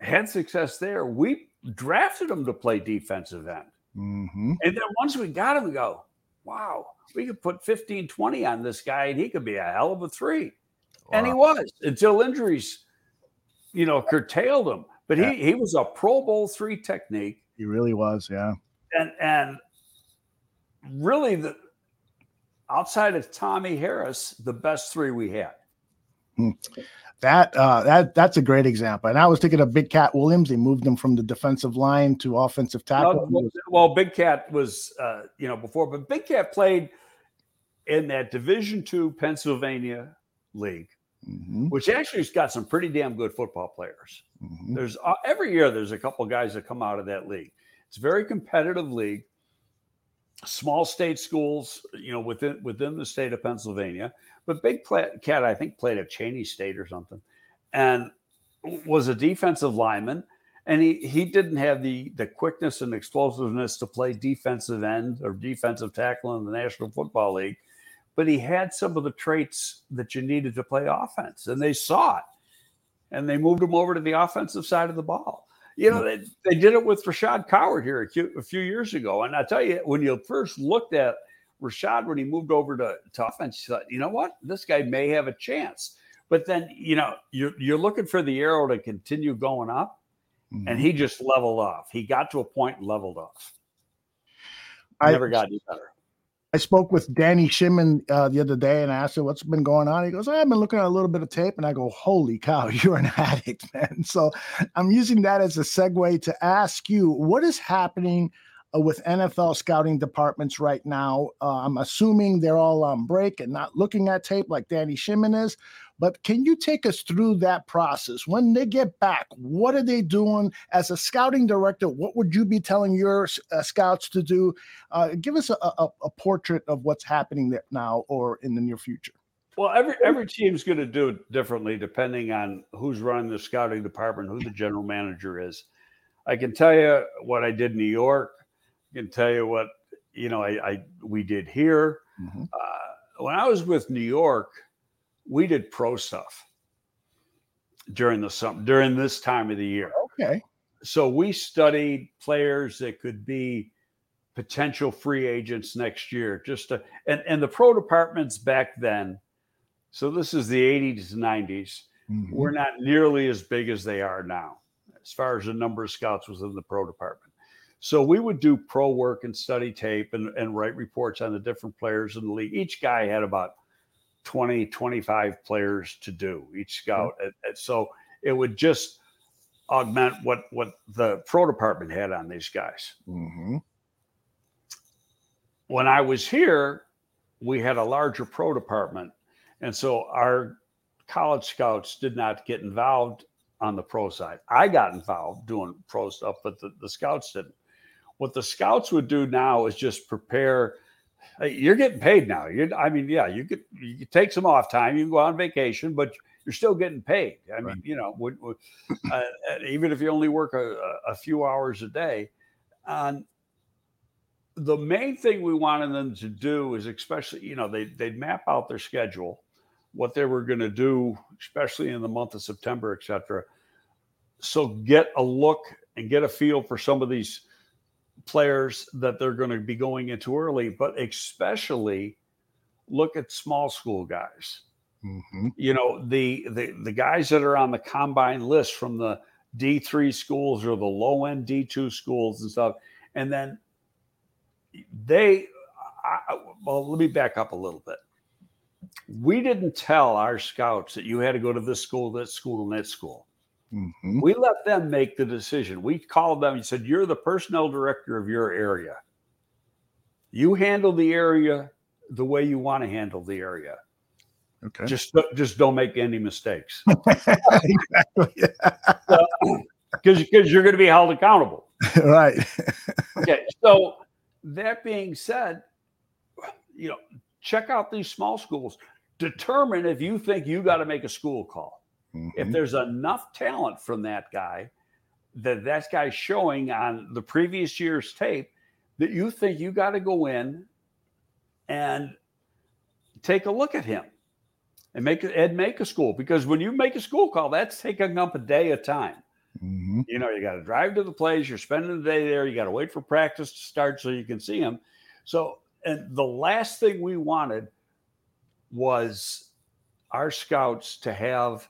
had success there. We drafted him to play defensive end. Mhm. And then once we got him, we go, wow, we could put 15, 20 on this guy and he could be a hell of a three. And he was until injuries, you know, curtailed him. But Yeah. he he was a Pro Bowl three technique. He really was, yeah. And and really the outside of Tommie Harris, the best three we had. Hmm. That uh, that that's a great example. And I was thinking of Big Cat Williams. They moved him from the defensive line to offensive tackle. Well, well, Big Cat was, uh, you know, before, but Big Cat played in that Division two Pennsylvania league, Mhm, which actually has got some pretty damn good football players. mhm. There's uh, every year there's a couple guys that come out of that league. It's a very competitive league. Small state schools, you know, within within the state of Pennsylvania. But Big Cat, I think, played at Cheyney State or something, and was a defensive lineman. And he he didn't have the the quickness and explosiveness to play defensive end or defensive tackle in the National Football League, but he had some of the traits that you needed to play offense, and they saw it and they moved him over to the offensive side of the ball. You know, they, they did it with Rashad Coward here a few, a few years ago. And I tell you, when you first looked at Rashad when he moved over to, to offense, you thought, you know what? This guy may have a chance. But then, you know, you're, you're looking for the arrow to continue going up, Mhm. and he just leveled off. He got to a point and leveled off. I- Never got any better. I spoke with Danny Shimon uh, the other day and I asked him what's been going on. He goes, I've been looking at a little bit of tape, and I go, Holy cow, you're an addict, man. So I'm using that as a segue to ask you what is happening uh, with NFL scouting departments right now. Uh, I'm assuming they're all on break and not looking at tape like Danny Shimon is. But can you take us through that process? When they get back, what are they doing as a scouting director? What would you be telling your uh, scouts to do? Uh, give us a, a, a portrait of what's happening there now or in the near future. Well, every every team's going to do it differently depending on who's running the scouting department, who the general manager is. I can tell you what I did in New York. Can tell you what you know I, I we did here. Mhm. Uh, when I was with New York, we did pro stuff during the summer during this time of the year. Okay. So we studied players that could be potential free agents next year. Just to, and and the pro departments back then. So this is the 80s, 90s. Mhm. We're not nearly as big as they are now, as far as the number of scouts within the pro department. So we would do pro work and study tape and, and write reports on the different players in the league. Each guy had about 20, 25 players to do, each scout. And- and so it would just augment what what the pro department had on these guys. Mhm. when I was here, we had a larger pro department. And so our college scouts did not get involved on the pro side. I got involved doing pro stuff, but the, the scouts didn't. What the scouts would do now is just prepare. You're getting paid now. You, I mean, yeah, you could you could take some off time. You can go on vacation, but you're still getting paid. I mean, right. you know, would, would, uh, even if you only work a, a few hours a day. And the main thing we wanted them to do is, especially, you know, they they'd map out their schedule, what they were going to do, especially in the month of September, et cetera. So get a look and get a feel for some of these players that they're going to be going into early, but especially look at small school guys Mm-hmm. You know, the, the the guys that are on the combine list from the D3 schools or the low end D2 schools and stuff. And then they, I, well, let me back up a little bit. We didn't tell our scouts that you had to go to this school, that school, and that school. Mm-hmm. We let them make the decision. We called them and said, You're the personnel director of your area. You handle the area the way you want to handle the area. Okay. Just just don't make any mistakes. exactly. Because because you're going to be held accountable. right. okay. So that being said, you know, check out these small schools. Determine if you think you got to make a school call. Mm-hmm. If there's enough talent from that guy that that guy's showing on the previous year's tape that you think you got to go in and take a look at him and make Ed make a school because when you make a school call, that's taking up a day of time. Mm-hmm. You know, you got to drive to the place. You're spending the day there. You got to wait for practice to start so you can see them. So, and the last thing we wanted was our scouts to have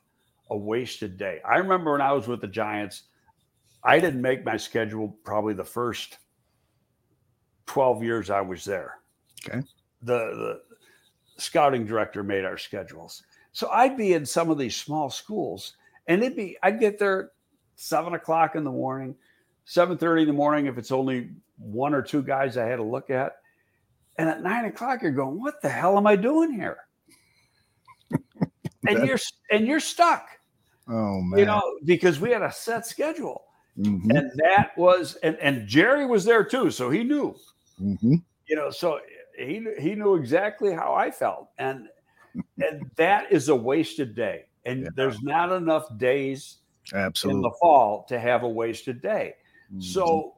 a wasted day. I remember when I was with the Giants, I didn't make my schedule probably the first 12 years I was there. Okay. The, the scouting director made our schedules. So I'd be in some of these small schools and it'd be, I'd get there seven o'clock in the morning, 7.30 in the morning if it's only one or two guys I had to look at. And at nine o'clock, you're going, what the hell am I doing here? And you're and you're stuck. Oh man. You know, because we had a set schedule. Mm-hmm. And that was and, and Jerry was there too, so he knew. Mm-hmm. You know, so he he knew exactly how I felt, and and that is a wasted day. And yeah. there's not enough days Absolutely. in the fall to have a wasted day. Mm-hmm. So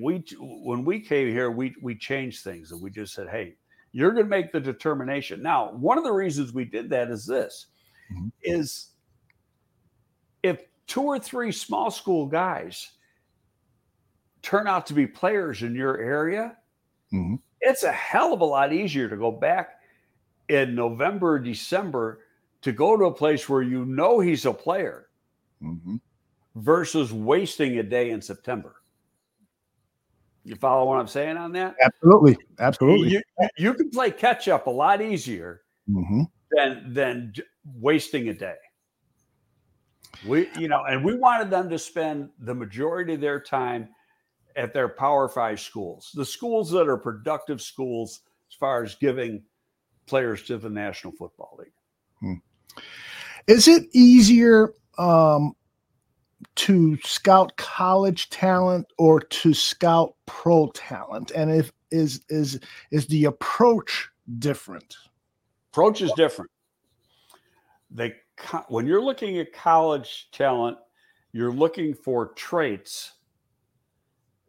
we when we came here, we we changed things and we just said, hey, you're going to make the determination. Now, one of the reasons we did that is this: mm-hmm. is if two or three small school guys turn out to be players in your area, mm-hmm it's a hell of a lot easier to go back in November, December to go to a place where you know he's a player mm-hmm. versus wasting a day in September. You follow what I'm saying on that? Absolutely, absolutely. You, you can play catch up a lot easier mm-hmm. than than wasting a day. We, you know, and we wanted them to spend the majority of their time at their Power Five schools, the schools that are productive schools as far as giving players to the National Football League. Hmm. Is it easier um, to scout college talent or to scout pro talent? And if is is is the approach different? Approach is different. They when you're looking at college talent, you're looking for traits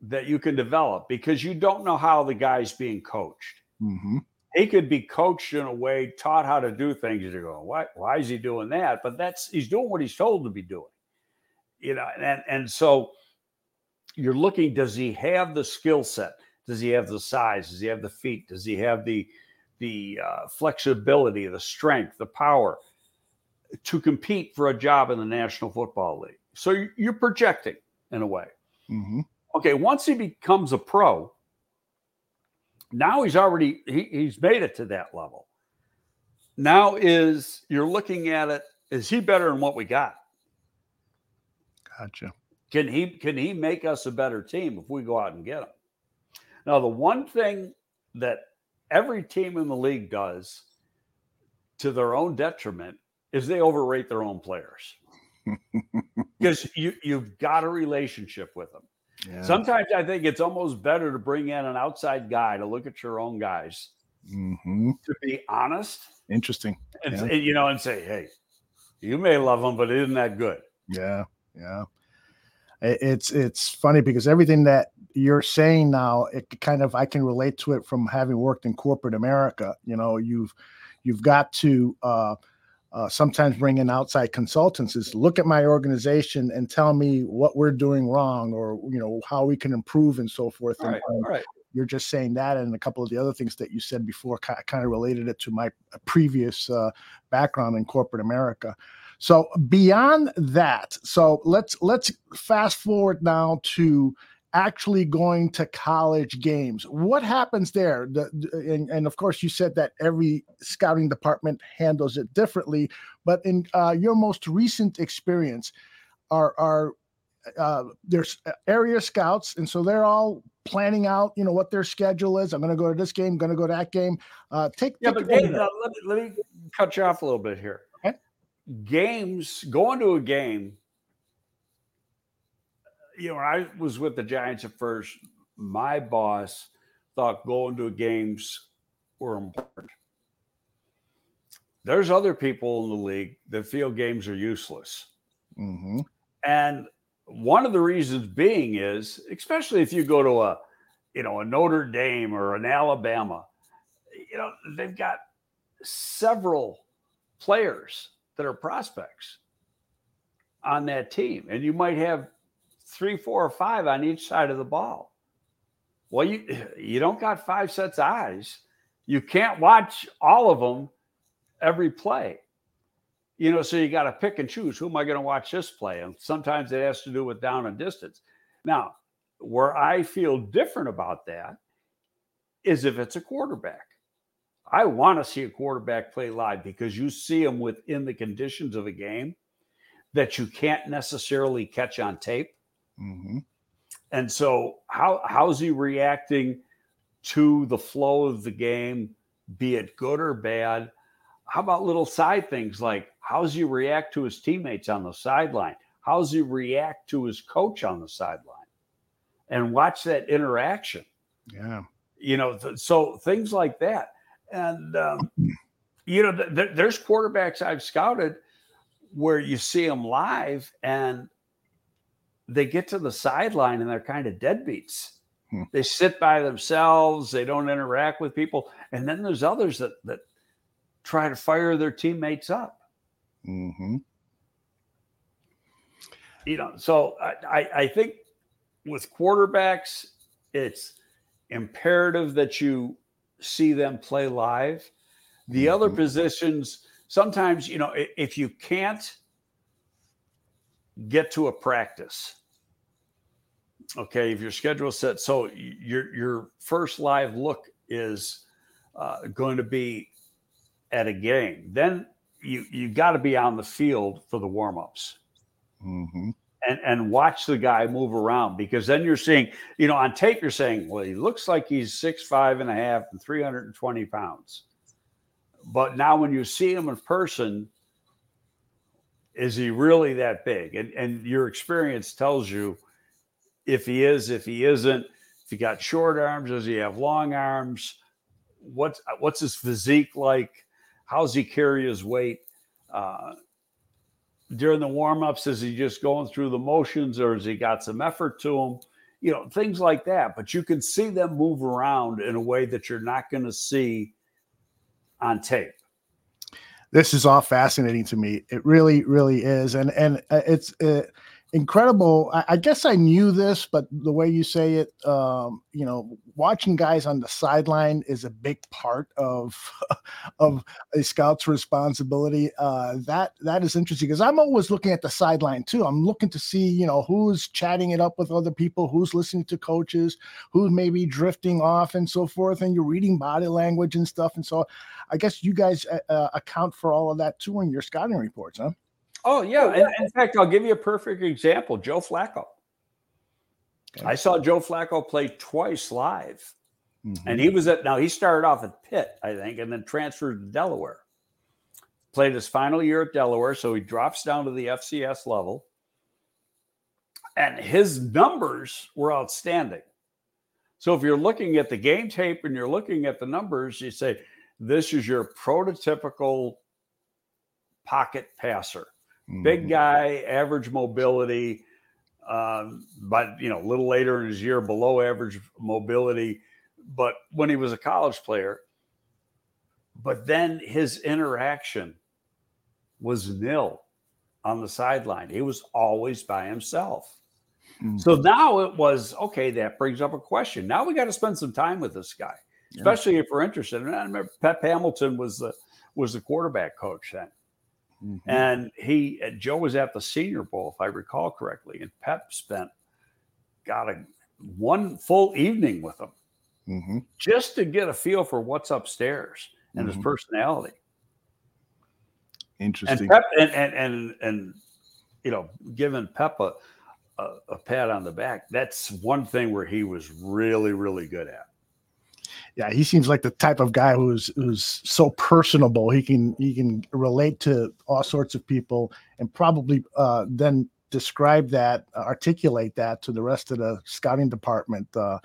that you can develop because you don't know how the guy's being coached. Mm-hmm. He could be coached in a way, taught how to do things. You're going, why, why is he doing that? But that's he's doing what he's told to be doing. You know, and and so you're looking, does he have the skill set? Does he have the size? Does he have the feet? Does he have the the uh, flexibility, the strength, the power to compete for a job in the National Football League? So you're projecting in a way. Mm-hmm. Okay, once he becomes a pro, now he's already he, he's made it to that level. Now is you're looking at it, is he better than what we got? Gotcha. Can he can he make us a better team if we go out and get him? Now, the one thing that every team in the league does to their own detriment is they overrate their own players because you you've got a relationship with them. Yeah. Sometimes I think it's almost better to bring in an outside guy to look at your own guys mm-hmm. to be honest. Interesting. And, yeah. you know, and say, hey, you may love them, but isn't that good? Yeah, yeah. It's it's funny because everything that you're saying now, it kind of I can relate to it from having worked in corporate America. You know, you've you've got to uh, uh, sometimes bring in outside consultants is look at my organization and tell me what we're doing wrong or you know how we can improve and so forth. All right, and, all right. You're just saying that, and a couple of the other things that you said before kind of related it to my previous uh, background in corporate America. So beyond that, so let's let's fast forward now to actually going to college games. What happens there? The, and, and, of course, you said that every scouting department handles it differently. But in uh, your most recent experience, are are uh, there's area scouts, and so they're all planning out, you know, what their schedule is. I'm going to go to this game, going to go to that game. Uh, take yeah, take but Dave, uh, let, me, let me cut you off a little bit here. Games, going to a game you know, I was with the Giants at first, my boss thought going to games were important. There's other people in the league that feel games are useless. Mm-hmm. And one of the reasons being is, especially if you go to a, you know, a Notre Dame or an Alabama, you know, they've got several players that are prospects on that team. And you might have three, four, or five on each side of the ball. Well, you you don't got five sets eyes. You can't watch all of them every play. You know, so you got to pick and choose. Who am I going to watch this play? And sometimes it has to do with down and distance. Now, where I feel different about that is if it's a quarterback. I want to see a quarterback play live because you see him within the conditions of a game that you can't necessarily catch on tape. Mm-hmm. And so, how how's he reacting to the flow of the game, be it good or bad? How about little side things like how's he react to his teammates on the sideline? How's he react to his coach on the sideline? And watch that interaction. Yeah. You know, th- so things like that. And, um, you know, th- th- there's quarterbacks I've scouted where you see them live and they get to the sideline and they're kind of deadbeats. Hmm. They sit by themselves. They don't interact with people. And then there's others that that try to fire their teammates up. Mm-hmm. You know, so I, I think with quarterbacks, it's imperative that you see them play live. The mm-hmm. other positions, sometimes, you know, if you can't get to a practice, okay if your schedule is set so your your first live look is uh, going to be at a game then you you got to be on the field for the warm-ups mm-hmm. And and watch the guy move around because then you're seeing you know on tape you're saying well he looks like he's six five and a half and 320 pounds but now when you see him in person is he really that big and and your experience tells you if he is, if he isn't, if he got short arms, does he have long arms? What's what's his physique like? How's he carry his weight? Uh, during the warm-ups, is he just going through the motions or has he got some effort to him? You know, things like that. But you can see them move around in a way that you're not going to see on tape this is all fascinating to me. It really, really is, and and uh, it's uh, incredible. I, I, guess I knew this, but the way you say it, um, you know, watching guys on the sideline is a big part of of a scout's responsibility. Uh, that that is interesting because I'm always looking at the sideline too. I'm looking to see, you know, who's chatting it up with other people, who's listening to coaches, who's maybe drifting off, and so forth. And you're reading body language and stuff. And so, I guess you guys uh, uh account for all of that too in your scouting reports, huh? Oh yeah. In, in fact, I'll give you a perfect example. Joe Flacco. Okay. I saw Joe Flacco play twice live Mm-hmm. And he was at now he started off at Pitt, I think, and then transferred to Delaware. Played his final year at Delaware, so he drops down to the FCS level. And his numbers were outstanding. So if you're looking at the game tape and you're looking at the numbers, you say, this is your prototypical pocket passer. Mm-hmm. Big guy, average mobility, um, but you know, a little later in his year, below average mobility. But when he was a college player, but then his interaction was nil on the sideline. He was always by himself. Mm-hmm. So now it was okay. That brings up a question. Now we got to spend some time with this guy, especially yeah. if we're interested. And I remember Pep Hamilton was the was the quarterback coach then, mm-hmm. and he Joe was at the Senior Bowl, if I recall correctly, and Pep spent got a one full evening with him mm-hmm. just to get a feel for what's upstairs and his mm-hmm. personality. Interesting. And Pep and and and, and you know, giving Pep a a, a pat on the back. That's one thing where he was really, really good at. Yeah, he seems like the type of guy who's who's so personable. He can he can relate to all sorts of people and probably uh, then describe that, uh, articulate that to the rest of the scouting department. Uh,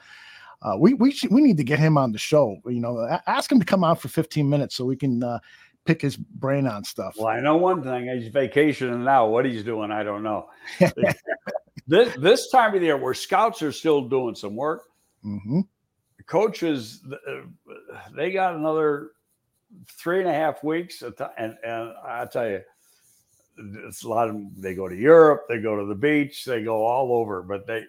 uh, we we should, we need to get him on the show. You know, ask him to come out for 15 minutes so we can uh, pick his brain on stuff. Well, I know one thing: he's vacationing now. What he's doing, I don't know. this this time of the year where scouts are still doing some work. Mm-hmm. Coaches, uh, they got another three and a half weeks, and and I tell you, it's a lot of. They go to Europe, they go to the beach, they go all over. But they,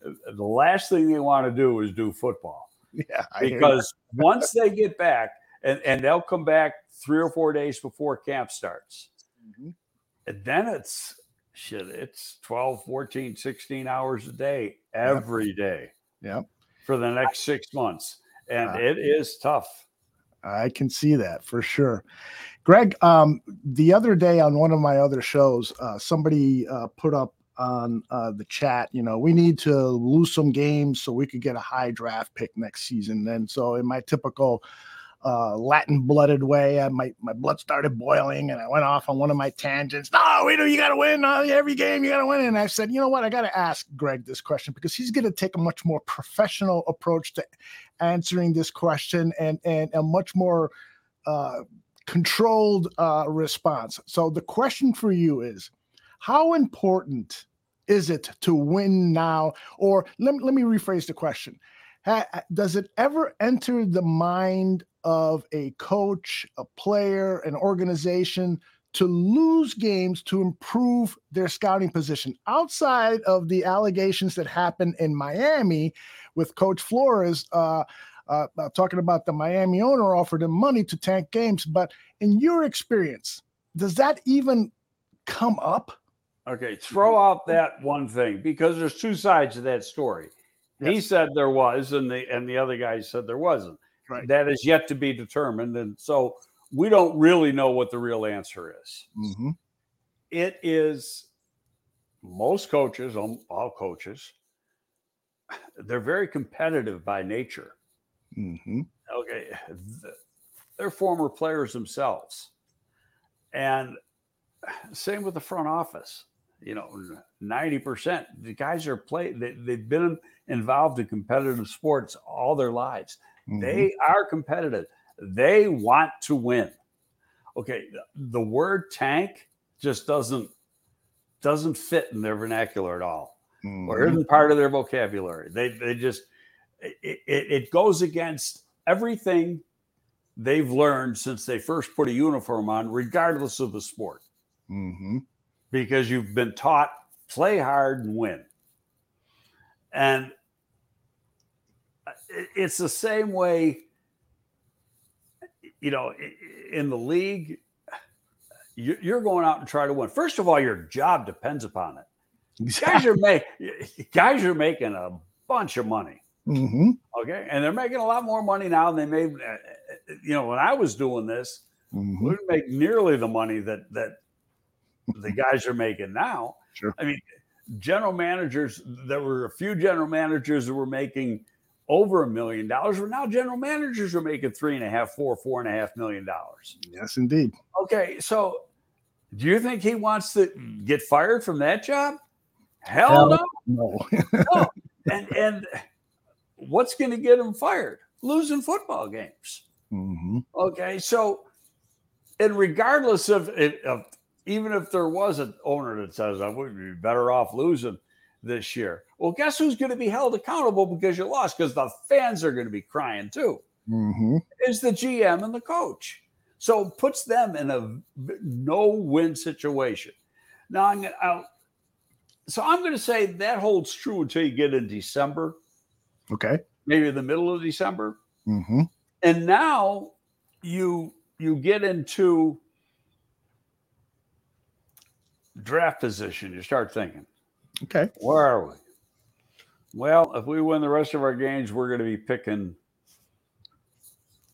the last thing they want to do is do football. Yeah, because once they get back, and and they'll come back three or four days before camp starts, mm-hmm. and then it's shit, it's 12, 14, 16 hours a day every yep. day. Yep. For the next six months. And uh, it is tough. I can see that for sure. Greg, um, the other day on one of my other shows, uh, somebody uh, put up on uh, the chat, you know, we need to lose some games so we could get a high draft pick next season. And so, in my typical uh, Latin blooded way. I, my my blood started boiling, and I went off on one of my tangents. No, we do. You got to win uh, every game. You got to win. And I said, you know what? I got to ask Greg this question because he's going to take a much more professional approach to answering this question and and a much more uh, controlled uh, response. So the question for you is, how important is it to win now? Or let, let me rephrase the question. Does it ever enter the mind of a coach, a player, an organization to lose games to improve their scouting position outside of the allegations that happened in Miami with Coach Flores. Uh, uh, uh, talking about the Miami owner offered him money to tank games, but in your experience, does that even come up? Okay, throw out that one thing because there's two sides to that story. Yes. He said there was, and the and the other guy said there wasn't. Right. That is yet to be determined. And so we don't really know what the real answer is. Mm-hmm. It is most coaches, all coaches, they're very competitive by nature. Mm-hmm. Okay. They're former players themselves. And same with the front office. You know, 90%. The guys are play they, they've been involved in competitive sports all their lives. Mm-hmm. They are competitive. They want to win. Okay, the word tank just doesn't doesn't fit in their vernacular at all, mm-hmm. or isn't part of their vocabulary. They they just it, it, it goes against everything they've learned since they first put a uniform on, regardless of the sport. Mm-hmm. Because you've been taught play hard and win. And it's the same way, you know, in the league, you're going out and try to win. First of all, your job depends upon it. Exactly. Guys are make guys are making a bunch of money. Mm-hmm. Okay, and they're making a lot more money now than they made. You know, when I was doing this, mm-hmm. we didn't make nearly the money that that the guys are making now. Sure. I mean, general managers. There were a few general managers that were making over a million dollars. Where now general managers are making three and a half, four, four and a half million dollars. Yes, indeed. Okay, so do you think he wants to get fired from that job? Hell, Hell no. No. no. And and what's going to get him fired? Losing football games. Mhm. Okay, so and regardless of, of even if there was an owner that says I would be better off losing this year, well, guess who's going to be held accountable because you lost? Because the fans are going to be crying too. Mhm. Is the GM and the coach, so puts them in a no-win situation. Now, I'm gonna, I'll, so I'm going to say that holds true until you get in December, Okay. maybe the middle of December hmm and now you you get into draft position you start thinking Okay. where are we well if we win the rest of our games we're going to be picking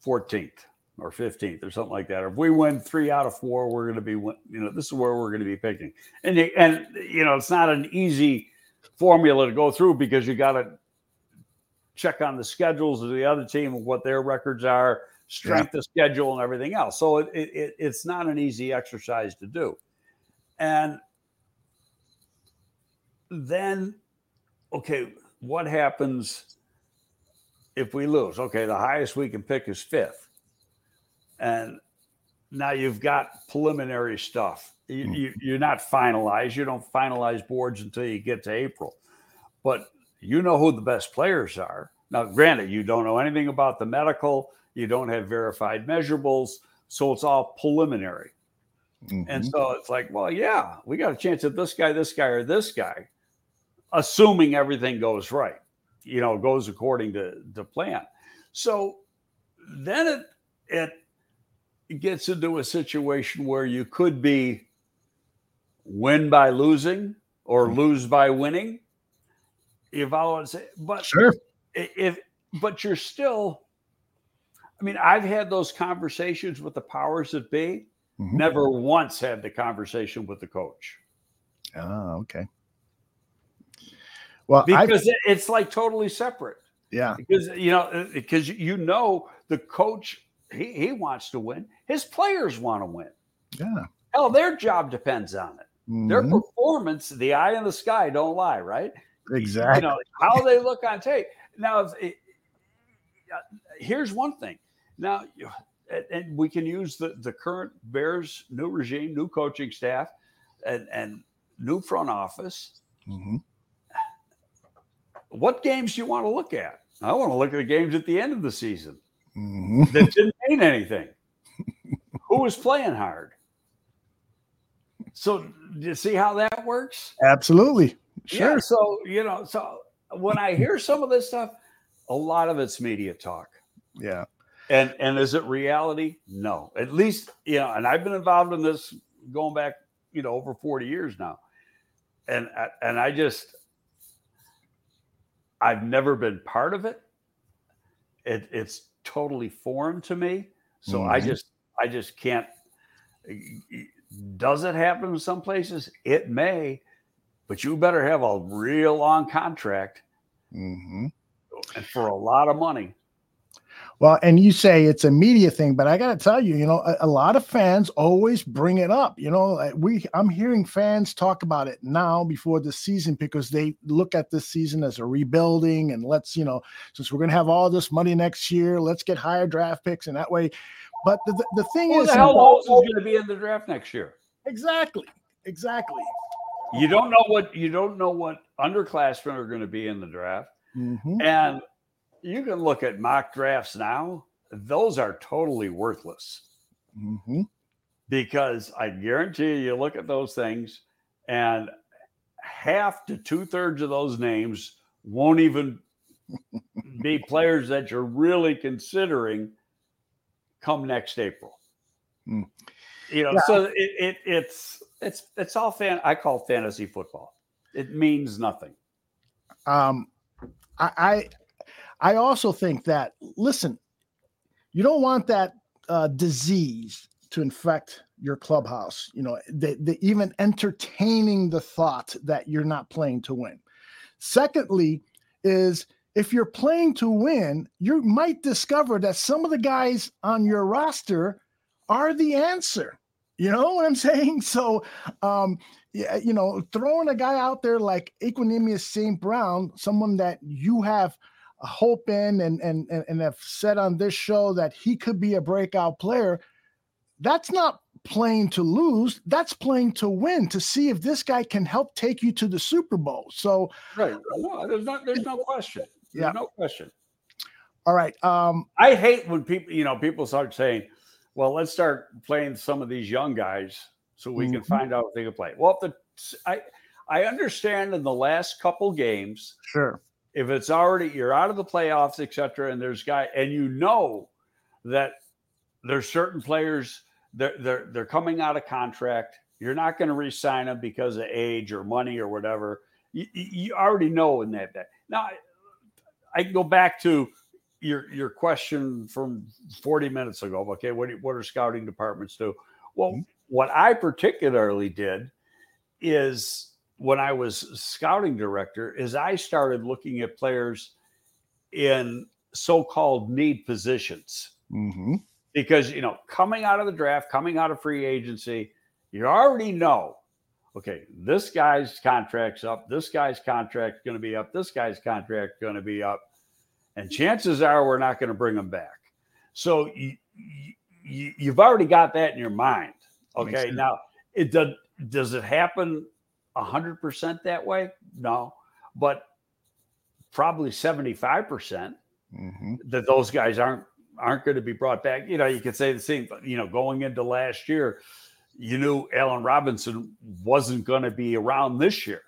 14th or 15th or something like that or if we win three out of four we're going to be you know this is where we're going to be picking and you, and you know it's not an easy formula to go through because you got to check on the schedules of the other team and what their records are, strength of schedule, and everything else. So it, it- it's not an easy exercise to do. And then, okay, what happens if we lose? Okay, the highest we can pick is fifth. And now you've got preliminary stuff. You, Hmm. you, you're not finalized. You don't finalize boards until you get to April. But you know who the best players are. Now, granted, you don't know anything about the medical, you don't have verified measurables, so it's all preliminary. And Mhm. so it's like, well, yeah, we got a chance at this guy, this guy, or this guy, assuming everything goes right, you know, goes according to, to plan. So then it it gets into a situation where you could be win by losing or lose by winning. You follow what I'm saying? But Sure. if but you're still i mean i've had those conversations with the powers that be Mhm. never once had the conversation with the coach Oh, okay. Well, because it's like totally separate yeah. because you know because you know the coach he, he wants to win his players want to win Yeah. hell their job depends on it their Mhm. performance the eye in the sky don't lie right Exactly. you know how they look on tape. Now, it, uh, here's one thing. Now, and- we can use the the current Bears new regime, new coaching staff, and and new front office. Mhm. What games do you want to look at? I want to look at the games at the end of the season Mhm. that didn't mean anything. Who was playing hard? So, do you see how that works? Absolutely. Yeah, Sure. so you know, so when I hear some of this stuff, a lot of it's media talk. Yeah. And and is it reality? No. At least, you know, and I've been involved in this going back, you know, over 40 years now. And I- and I just I've never been part of it. It it's totally foreign to me. So I Mhm. just I just can't does it happen in some places? It may, but you better have a real long contract hmm and for a lot of money. Well, and you say it's a media thing, but I got to tell you, you know, a, a lot of fans always bring it up. You know, we I'm hearing fans talk about it now before the season because they look at this season as a rebuilding, and let's, you know, since we're going to have all this money next year, let's get higher draft picks, and that way. But the, the, the thing Who is, the hell knows who's going to be in the draft next year? exactly, exactly. You don't know what you don't know what underclassmen are going to be in the draft, Mhm. and you can look at mock drafts now; those are totally worthless Mhm. because I guarantee you, you look at those things, and half to two thirds of those names won't even be players that you're really considering come next April. Hmm. You know, Yeah. so it, it it's it's it's all fan. I call fantasy football. It means nothing. um I, I also think that listen you don't want that uh disease to infect your clubhouse you know the, the even entertaining the thought that you're not playing to win secondly is if you're playing to win, you might discover that some of the guys on your roster are the answer. You know what I'm saying? So, um, yeah, you know, throwing a guy out there like Equanimeous St. Brown, someone that you have hope in and, and and and have said on this show that he could be a breakout player. That's not playing to lose. That's playing to win to see if this guy can help take you to the Super Bowl. So, right, no, there's not there's no question. There's yeah, no question. All right. Um, I hate when people, you know, people start saying, "Well, let's start playing some of these young guys so we mm-hmm. can find out if they can play." Well, if the I I understand in the last couple games, sure, if it's already you're out of the playoffs, etc., and there's guy and you know that there's certain players they're they're they're coming out of contract. You're not going to re-sign them because of age or money or whatever. You, you already know in that. that. Now, I go back to your your question from 40 minutes ago. Okay, what what are scouting departments do? Well, mm-hmm. what I particularly did is when I was scouting director is I started looking at players in so-called need positions. Mm-hmm. Because you know, coming out of the draft, coming out of free agency, you already know, okay, this guy's contract's up, this guy's contract's going to be up, this guy's contract going to be up, and chances are we're not going to bring them back. So you, you, you've already got that in your mind. Okay, now it does. Does it happen 100% that way? No, but probably 75% mm-hmm. that those guys aren't aren't going to be brought back. You know, you could say the same, you know, going into last year, you knew Allen Robinson wasn't going to be around this year.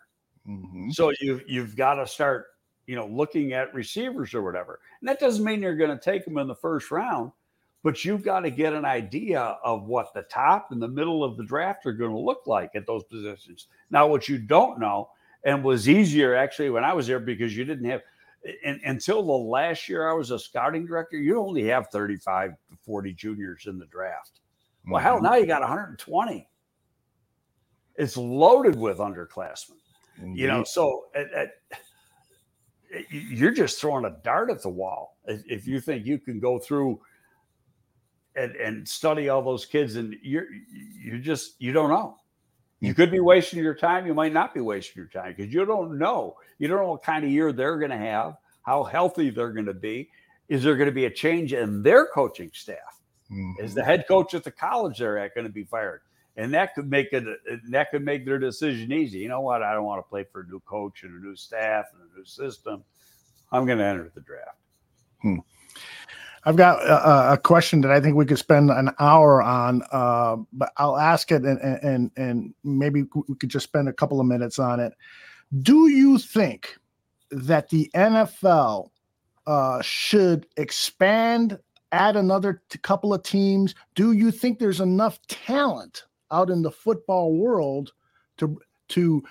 Mm-hmm. So you you've got to start, you know, looking at receivers or whatever. And that doesn't mean you're going to take them in the first round, but you've got to get an idea of what the top and the middle of the draft are going to look like at those positions. Now, what you don't know, and was easier actually when I was there because you didn't have, and, until the last year I was a scouting director, you only have 35 to 40 juniors in the draft. Well, hell, now you got 120. It's loaded with underclassmen. Indeed. You know, so at, at, you're just throwing a dart at the wall if, if you think you can go through – and, and study all those kids and you're you just you don't know. You could be wasting your time you might not be wasting your time because you don't know. You don't know what kind of year they're going to have how healthy they're going to be. Is there going to be a change in their coaching staff? Mm-hmm. is the head coach at the college they're at going to be fired? And that could make it that could make their decision easy. You know what? I don't want to play for a new coach and a new staff and a new system. I'm going to enter the draft. Hmm. I've got a, a, question that I think we could spend an hour on, uh, but I'll ask it and, and and maybe we could just spend a couple of minutes on it. Do you think that the NFL uh, should expand, add another t- couple of teams? Do you think there's enough talent out in the football world to to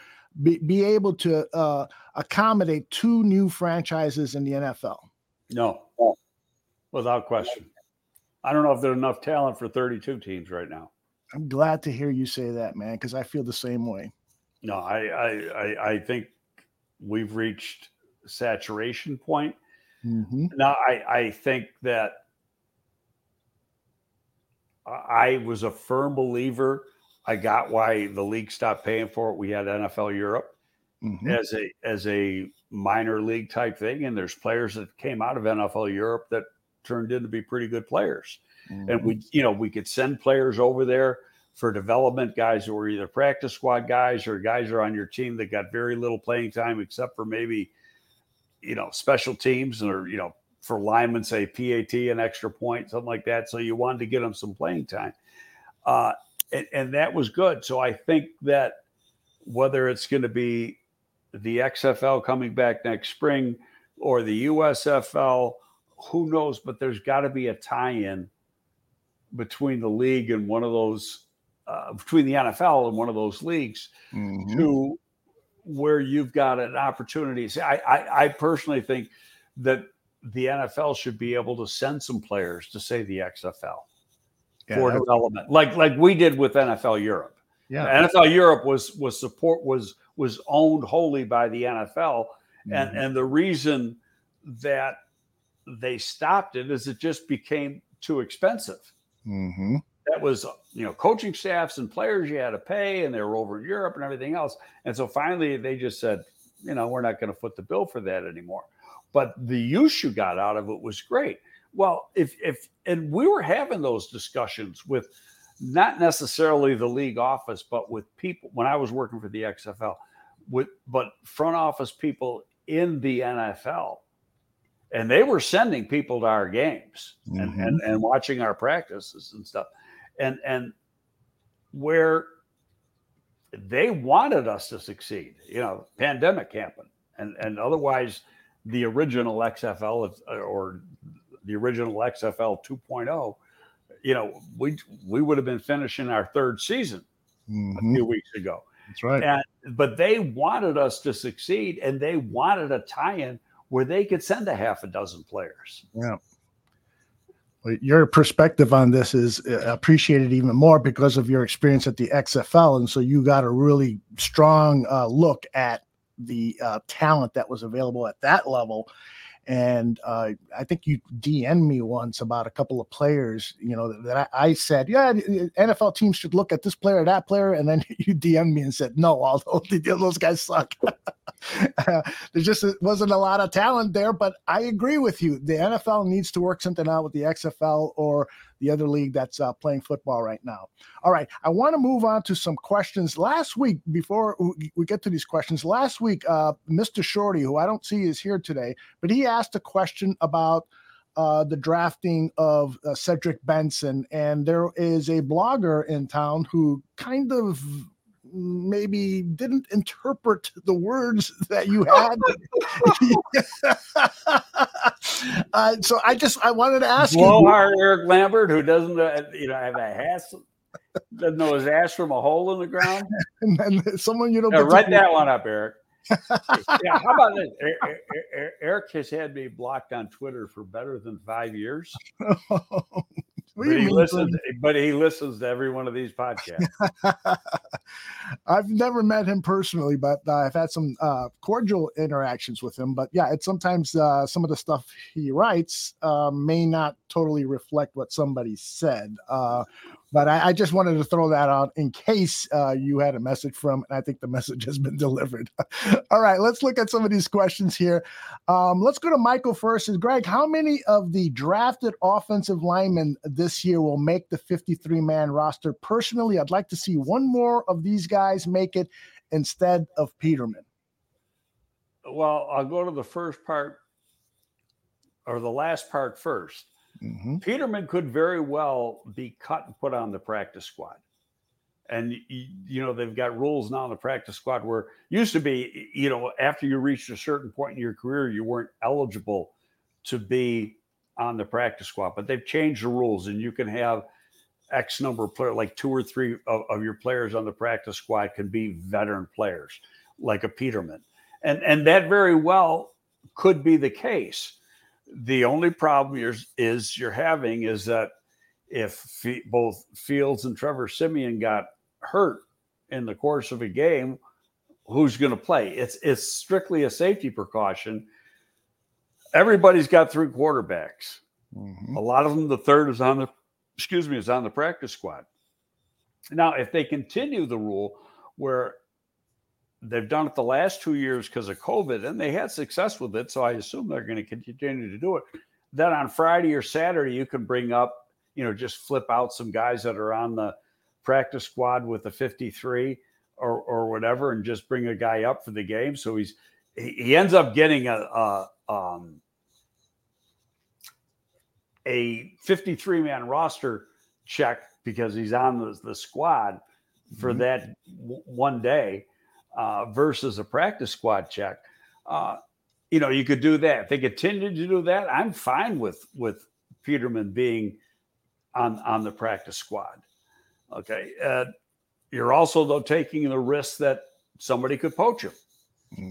be, be able to uh, accommodate two new franchises in the NFL? No without question. I don't know if there's enough talent for 32 teams right now. I'm glad to hear you say that, man, because I feel the same way. No, I, I, I, I think we've reached saturation point. Mm-hmm. Now, I, I think that I was a firm believer. I got why the league stopped paying for it. We had NFL Europe mm-hmm. as a as a minor league type thing, and there's players that came out of NFL Europe that turned into be pretty good players. Mm-hmm. And we, you know, we could send players over there for development guys who were either practice squad guys or guys are on your team that got very little playing time except for maybe, you know, special teams or, you know, for linemen, say PAT, an extra point, something like that. So you wanted to get them some playing time. Uh, and, and that was good. So I think that whether it's going to be the XFL coming back next spring or the USFL who knows? But there's got to be a tie-in between the league and one of those, uh, between the NFL and one of those leagues, mm-hmm. to where you've got an opportunity. See, I, I, I personally think that the NFL should be able to send some players to say the XFL yeah, for development, like like we did with NFL Europe. Yeah, NFL Europe was was support was was owned wholly by the NFL, mm-hmm. and and the reason that they stopped it is it just became too expensive. Mm-hmm. That was, you know, coaching staffs and players you had to pay, and they were over in Europe and everything else. And so finally, they just said, you know, we're not going to foot the bill for that anymore. But the use you got out of it was great. Well, if if and we were having those discussions with not necessarily the league office, but with people when I was working for the XFL, with but front office people in the NFL. And they were sending people to our games and, Mhm. and, and watching our practices and stuff. And and where they wanted us to succeed, you know, pandemic happened. And and otherwise the original XFL or the original XFL 2.0, oh, you know, we we would have been finishing our third season a Mhm. few weeks ago. That's right. And but they wanted us to succeed, and they wanted a tie-in where they could send a half a dozen players. Yeah. Well, Your perspective on this is uh, appreciated even more because of your experience at the XFL. And so you got a really strong uh, look at the uh, talent that was available at that level. And uh, I think you DM'd me once about a couple of players, you know, that I, I said, yeah, NFL teams should look at this player, that player. And then you DM'd me and said, no, although those guys suck. There just wasn't a lot of talent there, but I agree with you. The NFL needs to work something out with the XFL or the other league that's uh, playing football right now. All right, I want to move on to some questions. Last week, before we- get to these questions, last week, uh, Mr. Shorty, who I don't see is here today, but he asked a question about uh, the drafting of uh, Cedric Benson, and there is a blogger in town who kind of maybe didn't interpret the words that you had. uh, so I just I wanted to ask you. Blowhard Eric Lambert, who doesn't, uh, you know, have a ass, doesn't know his ass from a hole in the ground. And then someone you don't know. Yeah, write that one up, Eric. yeah, how about this? E- E- E- Eric has had me blocked on Twitter for better than five years. What But he mean, listens. But he listens to every one of these podcasts. I've never met him personally, but uh, I've had some uh, cordial interactions with him. But yeah, it's sometimes uh, some of the stuff he writes uh, may not totally reflect what somebody said. But I, I just wanted to throw that out in case uh, you had a message from, and I think the message has been delivered. All right, let's look at some of these questions here. Um, let's go to Michael first. Is Greg, how many of the drafted offensive linemen this year will make the 53 man roster? Personally, I'd like to see one more of these guys make it instead of Peterman. well, I'll go to the first part or the last part first. Mhm. Peterman could very well be cut and put on the practice squad. And you know they've got rules now in the practice squad where used to be you know after you reached a certain point in your career you weren't eligible to be on the practice squad, but they've changed the rules and you can have X number of players, like two or three of, of your players on the practice squad can be veteran players, like a Peterman, and and that very well could be the case. The only problem you're, is you're having is that if both Fields and Trevor Siemian got hurt in the course of a game, who's going to play? It's it's strictly a safety precaution. Everybody's got three quarterbacks. Mhm. A lot of them, the third is on the excuse me, is on the practice squad. Now, if they continue the rule where they've done it the last two years because of COVID, and they had success with it, so I assume they're going to continue to do it. Then on Friday or Saturday, you can bring up, you know, just flip out some guys that are on the practice squad with the 53 or or whatever, and just bring a guy up for the game. So he's he, ends up getting a, a um, a 53 man roster check because he's on the, the squad for Mhm. that w- one day uh, versus a practice squad check. Uh, you know, you could do that. If they continue to do that, I'm fine with with Peterman being on on the practice squad. Okay. Uh, you're also though taking the risk that somebody could poach him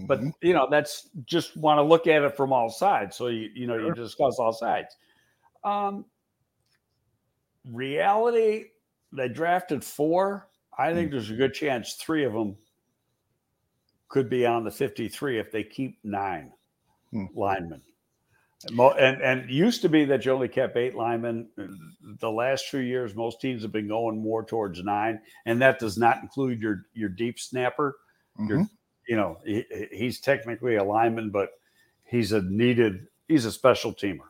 but Mhm. you know that's just want to look at it from all sides so you you know you discuss all sides um reality they drafted four i think there's a good chance three of them could be on the 53 if they keep nine Hmm. linemen And and used to be that you only kept eight linemen. The last few years, most teams have been going more towards nine, and that does not include your your deep snapper. Mm-hmm. Your, you know, he, he's technically a lineman, but he's a needed. He's a special teamer.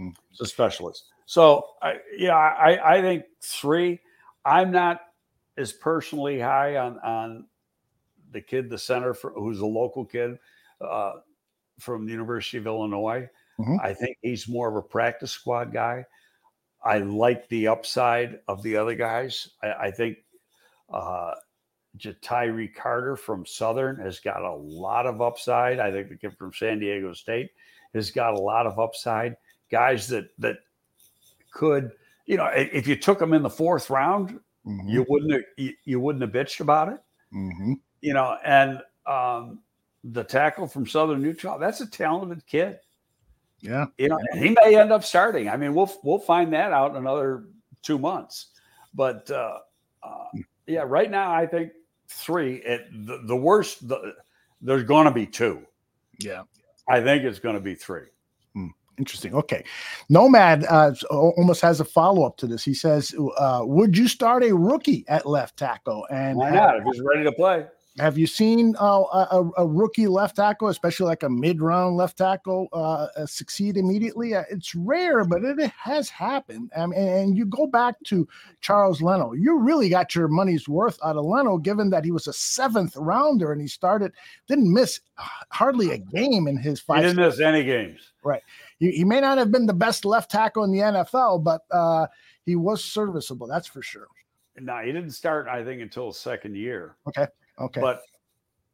Mm. He's a specialist. So, I, yeah, I I think three. I'm not as personally high on on the kid, the center for, who's a local kid uh, from the University of Illinois. Mm-hmm. I think he's more of a practice squad guy. I like the upside of the other guys. I, I think uh, Carter from Southern has got a lot of upside. I think the kid from San Diego State has got a lot of upside. Guys that that could, you know, if you took them in the fourth round, mm-hmm. you wouldn't have, you, you, wouldn't have bitched about it. Mm-hmm. You know, and um, the tackle from Southern Utah, that's a talented kid. Yeah. You know, he may end up starting. I mean, we'll we'll find that out in another two months. But uh, uh, yeah, right now I think three. It, the, the worst. The, there's going to be two. Yeah. I think it's going to be three. Hmm. Interesting. Okay. Nomad uh, almost has a follow up to this. He says, uh, Would you start a rookie at left tackle? And why not? If he's ready to play. Have you seen uh, a, a, rookie left tackle, especially like a mid-round left tackle, uh, uh succeed immediately? Uh, it's rare, but it has happened. and, and you go back to Charles Leno. You really got your money's worth out of Leno, given that he was a seventh rounder and he started, didn't miss hardly a game in his five. He didn't miss any games. Right. He, he, may not have been the best left tackle in the NFL, but uh, he was serviceable. That's for sure. No, he didn't start, I think, until second year. Okay. Okay. But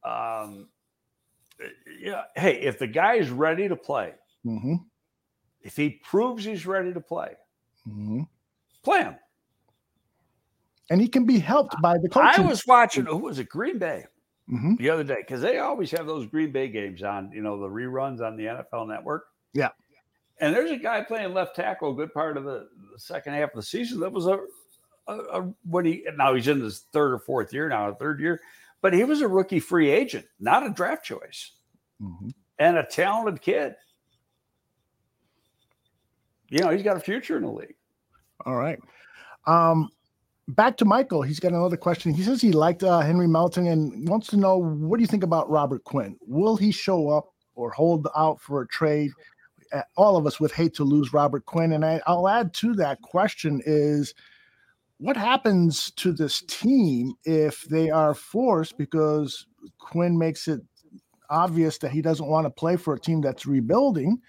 um, yeah, hey, if the guy is ready to play, mm-hmm. if he proves he's ready to play, mm-hmm. play him. And he can be helped by the coach. I was watching, who was it, Green Bay mm-hmm. the other day, because they always have those Green Bay games on, you know, the reruns on the NFL network. Yeah. And there's a guy playing left tackle a good part of the, the second half of the season that was a, a, a, when he now he's in his third or fourth year now, third year but he was a rookie free agent, not a draft choice, mm-hmm. and a talented kid. You know, he's got a future in the league. All right. Um, back to Michael. He's got another question. He says he liked uh, Henry Melton and wants to know what do you think about Robert Quinn? Will he show up or hold out for a trade? All of us would hate to lose Robert Quinn. And I, I'll add to that question is – what happens to this team if they are forced because Quinn makes it obvious that he doesn't want to play for a team that's rebuilding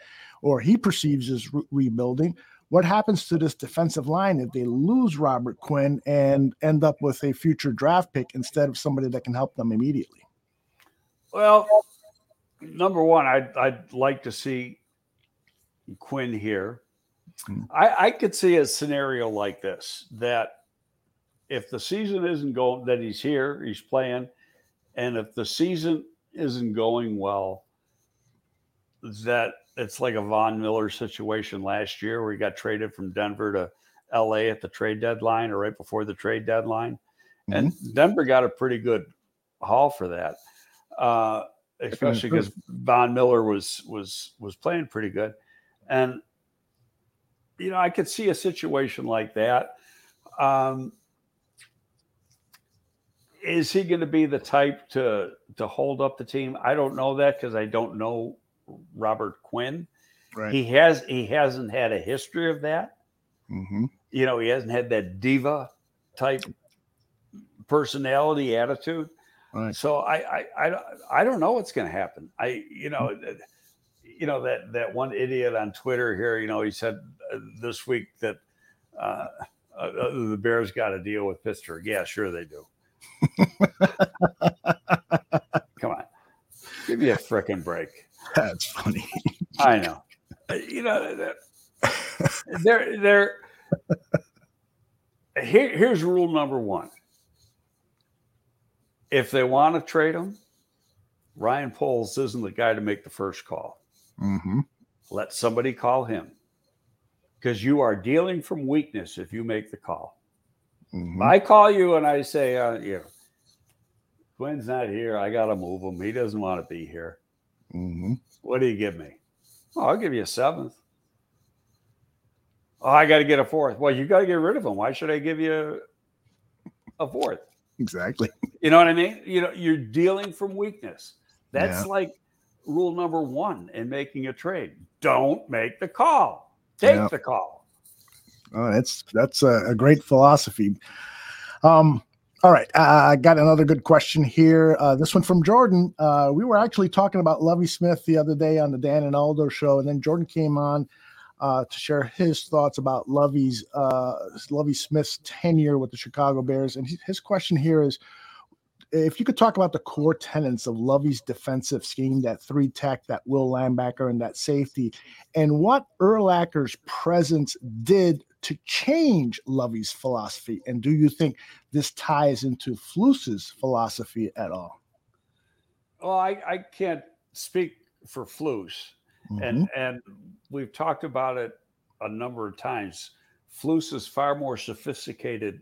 or he perceives as re- rebuilding? What happens to this defensive line if they lose Robert Quinn and end up with a future draft pick instead of somebody that can help them immediately? Well, number one, I'd, I'd like to see Quinn here. Hmm. I, I could see a scenario like this that if the season isn't going that he's here, he's playing, and if the season isn't going well, that it's like a Von Miller situation last year where he got traded from Denver to LA at the trade deadline or right before the trade deadline. Mm-hmm. And Denver got a pretty good haul for that. Uh, especially because Von Miller was was was playing pretty good. And you know, I could see a situation like that. Um, is he going to be the type to to hold up the team? I don't know that because I don't know Robert Quinn. Right. He has he hasn't had a history of that. Mm-hmm. You know, he hasn't had that diva type personality attitude. Right. So I, I I I don't know what's going to happen. I you know you know that that one idiot on Twitter here. You know, he said uh, this week that uh, uh, the Bears got to deal with Pittsburgh. Yeah, sure they do. Come on. Give me a freaking break. That's funny. I know. You know, they're, they're, here, here's rule number one. If they want to trade him, Ryan Poles isn't the guy to make the first call. Mm-hmm. Let somebody call him because you are dealing from weakness if you make the call. Mm-hmm. I call you and I say, uh, you know, Quinn's not here. I got to move him. He doesn't want to be here. Mm-hmm. What do you give me? Oh, I'll give you a seventh. Oh, I got to get a fourth. Well, you got to get rid of him. Why should I give you a fourth? Exactly. You know what I mean? You know, you're dealing from weakness. That's Yeah. like rule number one in making a trade. Don't make the call. Take Yeah. the call. Oh, that's that's a, a great philosophy. Um, all right, I got another good question here. Uh, this one from Jordan. Uh, we were actually talking about Lovie Smith the other day on the Dan and Aldo show, and then Jordan came on uh, to share his thoughts about Lovie's uh, Lovie Smith's tenure with the Chicago Bears. And his question here is, if you could talk about the core tenets of Lovie's defensive scheme, that three tech, that will linebacker, and that safety, and what Urlacher's presence did to change Lovie's philosophy. And do you think this ties into Flus's philosophy at all? Well, I, I can't speak for Flus. and Mm-hmm. and we've talked about it a number of times. Flus is far more sophisticated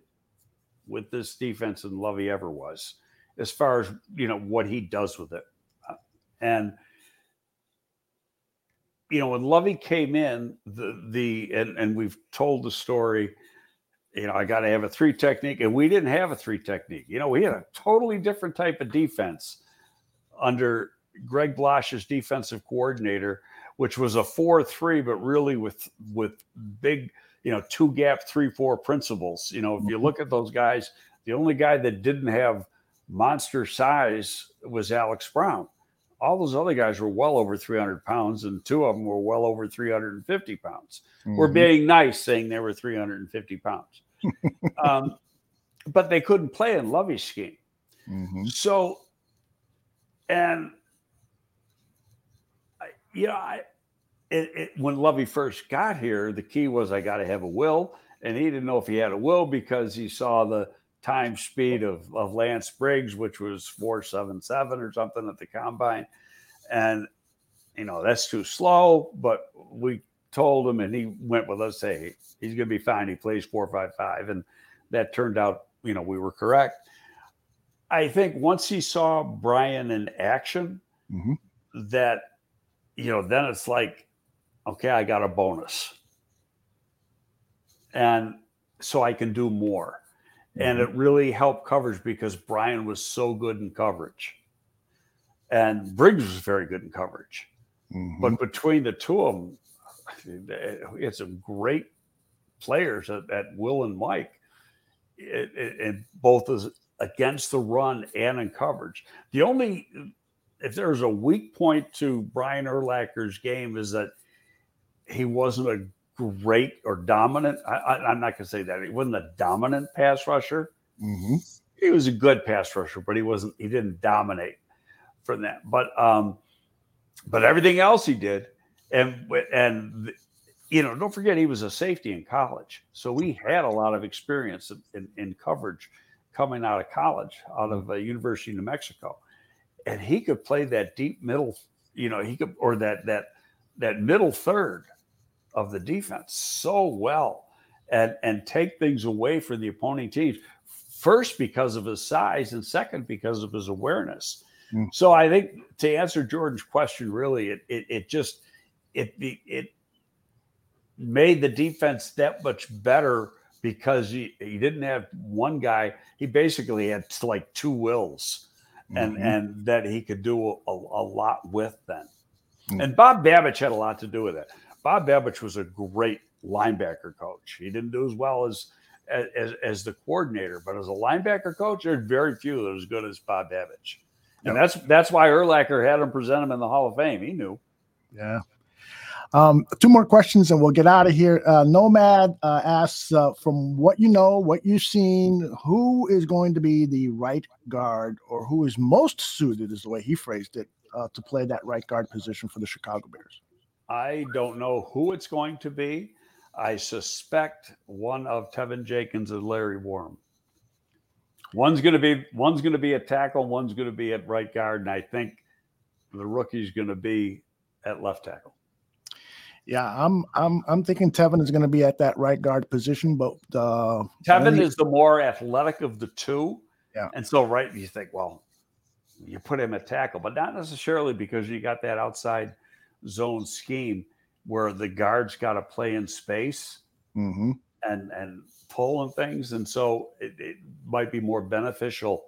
with this defense than Lovie ever was, as far as you know what he does with it. And you know, when Lovie came in, the the and and we've told the story. You know, I got to have a three technique, and we didn't have a three technique. You know, we had a totally different type of defense under Greg Blache's defensive coordinator, which was a four-three, but really with with big, you know, two gap three-four principles. You know, if you mm-hmm. look at those guys, the only guy that didn't have monster size was Alex Brown. All those other guys were well over 300 pounds, and two of them were well over 350 pounds. We're Mhm. being nice saying they were 350 pounds. um, but they couldn't play in Lovie's scheme. Mhm. So, and I, you know, I, it, it, when Lovie first got here, the key was I got to have a will, and he didn't know if he had a will because he saw the time speed of, of Lance Briggs, which was four seven seven or something at the combine, and you know that's too slow. But we told him, and he went with us. Hey, he's going to be fine. He plays four five five, and that turned out, you know, we were correct. I think once he saw Brian in action, Mhm. that you know, then it's like, okay, I got a bonus, and so I can do more. And it really helped coverage because Brian was so good in coverage, and Briggs was very good in coverage. Mhm. But between the two of them, it's some great players at, at Will and Mike, it, it, it both as against the run and in coverage. The only, if there's a weak point to Brian Urlacher's game, is that he wasn't a great or dominant. I, I, I'm not going to say that he wasn't a dominant pass rusher. Mhm. He was a good pass rusher, but he wasn't. He didn't dominate from that. But um, but everything else he did, and and you know, don't forget he was a safety in college, so we had a lot of experience in, in, in coverage coming out of college, out of uh, University of New Mexico, and he could play that deep middle, you know, he could or that that that middle third of the defense so well, and and take things away for the opposing teams. First, because of his size, and second, because of his awareness. Mm. So I think to answer Jordan's question, really, it it, it just it it made the defense that much better because he, he didn't have one guy. He basically had like two wills, and Mhm. and that he could do a, a lot with then. Mm. And Bob Babich had a lot to do with it. Bob Babich was a great linebacker coach. He didn't do as well as as, as the coordinator, but as a linebacker coach, there's very few that are as good as Bob Babich. And that's that's why Urlacher had him present him in the Hall of Fame. He knew. Yeah. Um, two more questions and we'll get out of here. Uh, Nomad uh, asks, uh, from what you know, what you've seen, who is going to be the right guard or who is most suited, is the way he phrased it, uh, to play that right guard position for the Chicago Bears? I don't know who it's going to be. I suspect one of Teven Jenkins and Larry Borom. One's going to be one's going to be at tackle, one's going to be at right guard, and I think the rookie's going to be at left tackle. Yeah, I'm I'm I'm thinking Teven is going to be at that right guard position, but uh, Teven is the more athletic of the two. Yeah. And so, right, you think, well, you put him at tackle, but not necessarily because you got that outside zone scheme where the guards got to play in space Mm-hmm. and and pull and things, and so it, it might be more beneficial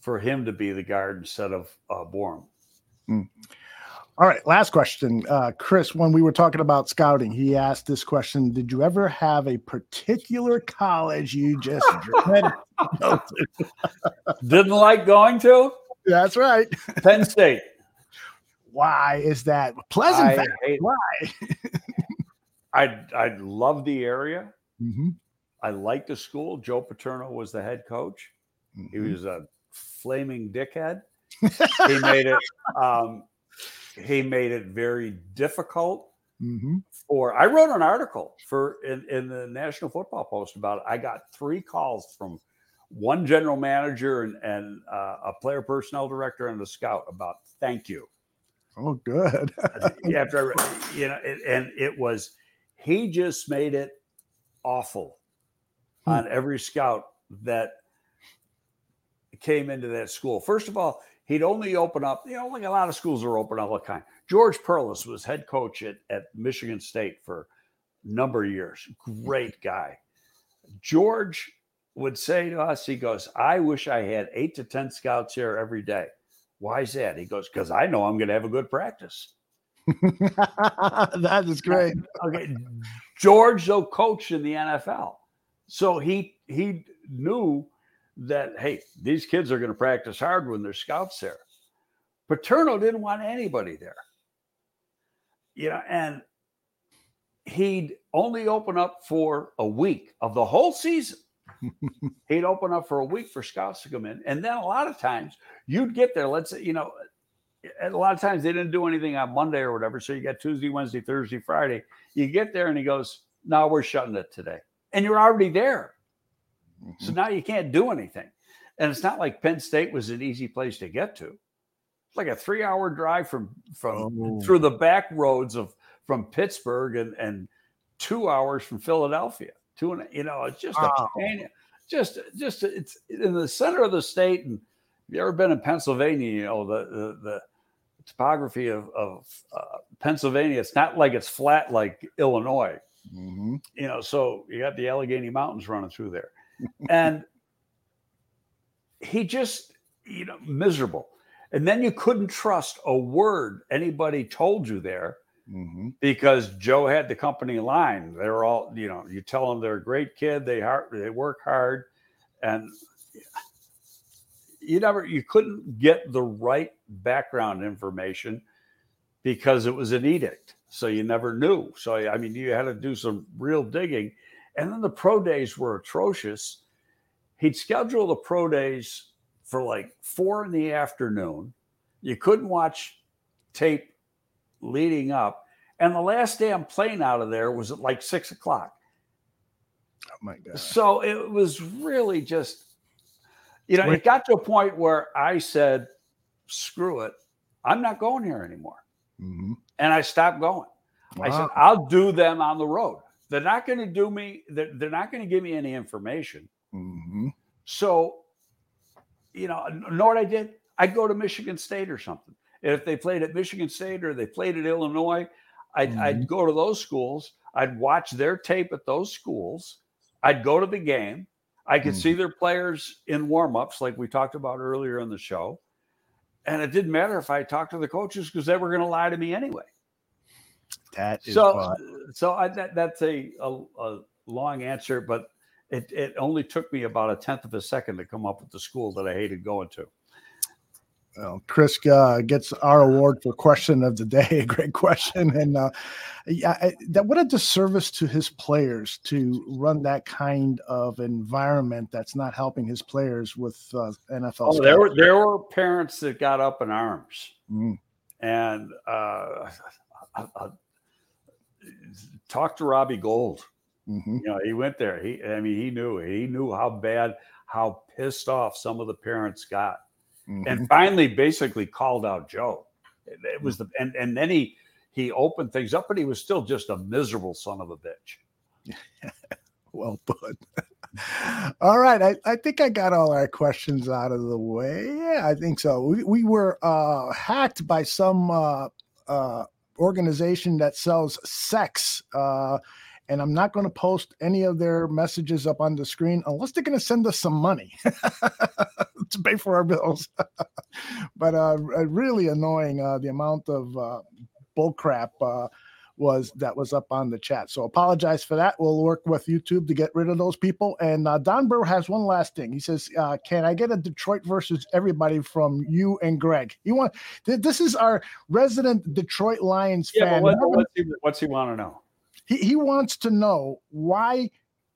for him to be the guard instead of uh, Borom. All right, last question. Uh, Chris, when we were talking about scouting, he asked this question Did you ever have a particular college you just dreaded to go to? Didn't like going to That's right. Penn State. Why is that? Pleasant I hate. Why? I I love the area. Mm-hmm. I like the school. Joe Paterno was the head coach. He Mm-hmm. was a flaming dickhead. He made it. Um, he made it very difficult hmm for. I wrote an article for in, in the National Football Post about it. I got three calls from one general manager and and uh, a player personnel director and a scout about thank you. Oh, good. After I, you know, it, and it was he just made it awful Hmm. on every scout that came into that school. First of all, he'd only open up, you know, like a lot of schools are open all the time. George Perles was head coach at, at Michigan State for a number of years. Great guy. George would say to us, he goes, I wish I had eight to 10 scouts here every day. Why is that? He goes, because I know I'm going to have a good practice. that is great. Okay. George, though, coached in the NFL. So he he knew that, hey, these kids are going to practice hard when there's scouts there. Paterno didn't want anybody there. You know, and he'd only open up for a week of the whole season. he'd open up for a week for scouts to come in. And then a lot of times you'd get there, let's say, you know, a lot of times they didn't do anything on Monday or whatever. So you got Tuesday, Wednesday, Thursday, Friday. You get there and he goes, No, we're shutting it today. And you're already there. So mm-hmm. now you can't do anything. And it's not like Penn State was an easy place to get to. It's like a three hour drive from from Oh. through the back roads of from Pittsburgh and, and two hours from Philadelphia. Two and you know, it's just Wow. a. Just just it's in the center of the state. And if you ever been in Pennsylvania, you know, the the, the topography of, of uh, Pennsylvania, it's not like it's flat like Illinois Mhm. you know, so you got the Allegheny Mountains running through there. And he just, you know, miserable. And then you couldn't trust a word anybody told you there Mhm. because Joe had the company line. They're all, you know, you tell them they're a great kid, they hard, they work hard, and you never, you couldn't get the right background information because it was an edict. So you never knew. So I mean, you had to do some real digging. And then the pro days were atrocious. He'd schedule the pro days for like four in the afternoon. You couldn't watch tape leading up. And the last damn plane out of there was at like six o'clock. Oh my God. So it was really just, you know, Wait. it got to a point where I said, screw it. I'm not going here anymore. Mhm. And I stopped going. I said, I'll do them on the road. They're not going to do me, they're, they're not going to give me any information. Mhm. So, you know, know what I did? I'd go to Michigan State or something. And if they played at Michigan State or they played at Illinois, I'd, I'd go to those schools. I'd watch their tape at those schools. I'd go to the game. I could Mhm. see their players in warmups, like we talked about earlier in the show. And it didn't matter if I talked to the coaches because they were going to lie to me anyway. That is So, fun. so I, that, that's a, a, a long answer, but it, it only took me about a tenth of a second to come up with the school that I hated going to. Well, Chris uh, gets our award for question of the day. A Great question, and uh, yeah, I, that what a disservice to his players to run that kind of environment that's not helping his players with uh, NFL. Oh, there were there were parents that got up in arms, Mm. and uh, I, I, talk to Robbie Gould. Mhm. You know, he went there. He, I mean, he knew he knew how bad, how pissed off some of the parents got. Mhm. and finally basically called out Joe. It, it was the and and then he he opened things up, but he was still just a miserable son of a bitch. Well put. all right. I, I think I got all our questions out of the way. Yeah, I think so. We, we were uh, hacked by some uh, uh, organization that sells sex. And I'm not going to post any of their messages up on the screen unless they're going to send us some money to pay for our bills. but uh, really annoying uh, the amount of uh, bullcrap uh, was that was up on the chat. So apologize for that. We'll work with YouTube to get rid of those people. And uh, Don Burr has one last thing. He says, uh, "Can I get a Detroit versus everybody from you and Greg?" He want th- this is our resident Detroit Lions Yeah, fan. what, what's, he, what's he want to know? He he wants to know why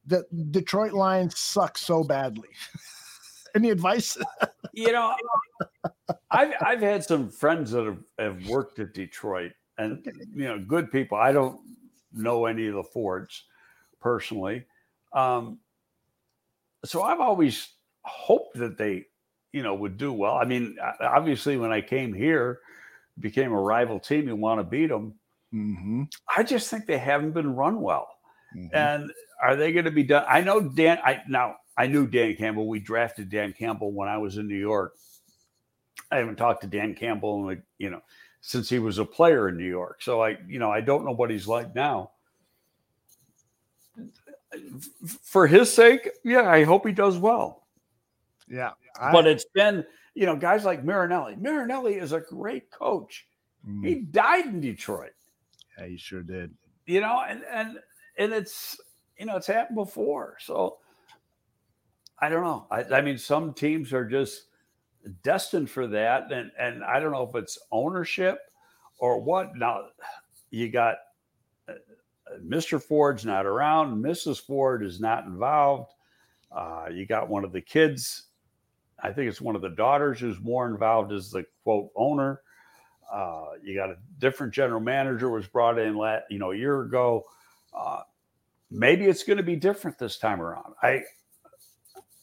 the Detroit Lions suck so badly. Any advice? You know, I've I've had some friends that have, have worked at Detroit, and you know, good people. I don't know any of the Fords personally, um, so I've always hoped that they, you know, would do well. I mean, obviously, when I came here, became a rival team, you want to beat them. Mm-hmm. I just think they haven't been run well. Mhm. And are they going to be done? I know Dan. I now I knew Dan Campbell. We drafted Dan Campbell when I was in New York. I haven't talked to Dan Campbell in like you know since he was a player in New York. So I you know I don't know what he's like now. For his sake, yeah, I hope he does well. Yeah, I- but it's been you know guys like Marinelli. Marinelli is a great coach. Mhm. He died in Detroit. Yeah, he sure did. you know, and and and it's you know it's happened before. So I don't know. I, I mean, some teams are just destined for that, and and I don't know if it's ownership or what. Now you got uh, Mr. Ford's not around, Mrs. Ford is not involved. Uh, you got one of the kids. I think it's one of the daughters who's more involved as the quote owner. Uh, you got a different general manager was brought in, la- you know, a year ago. Uh, maybe it's going to be different this time around. I,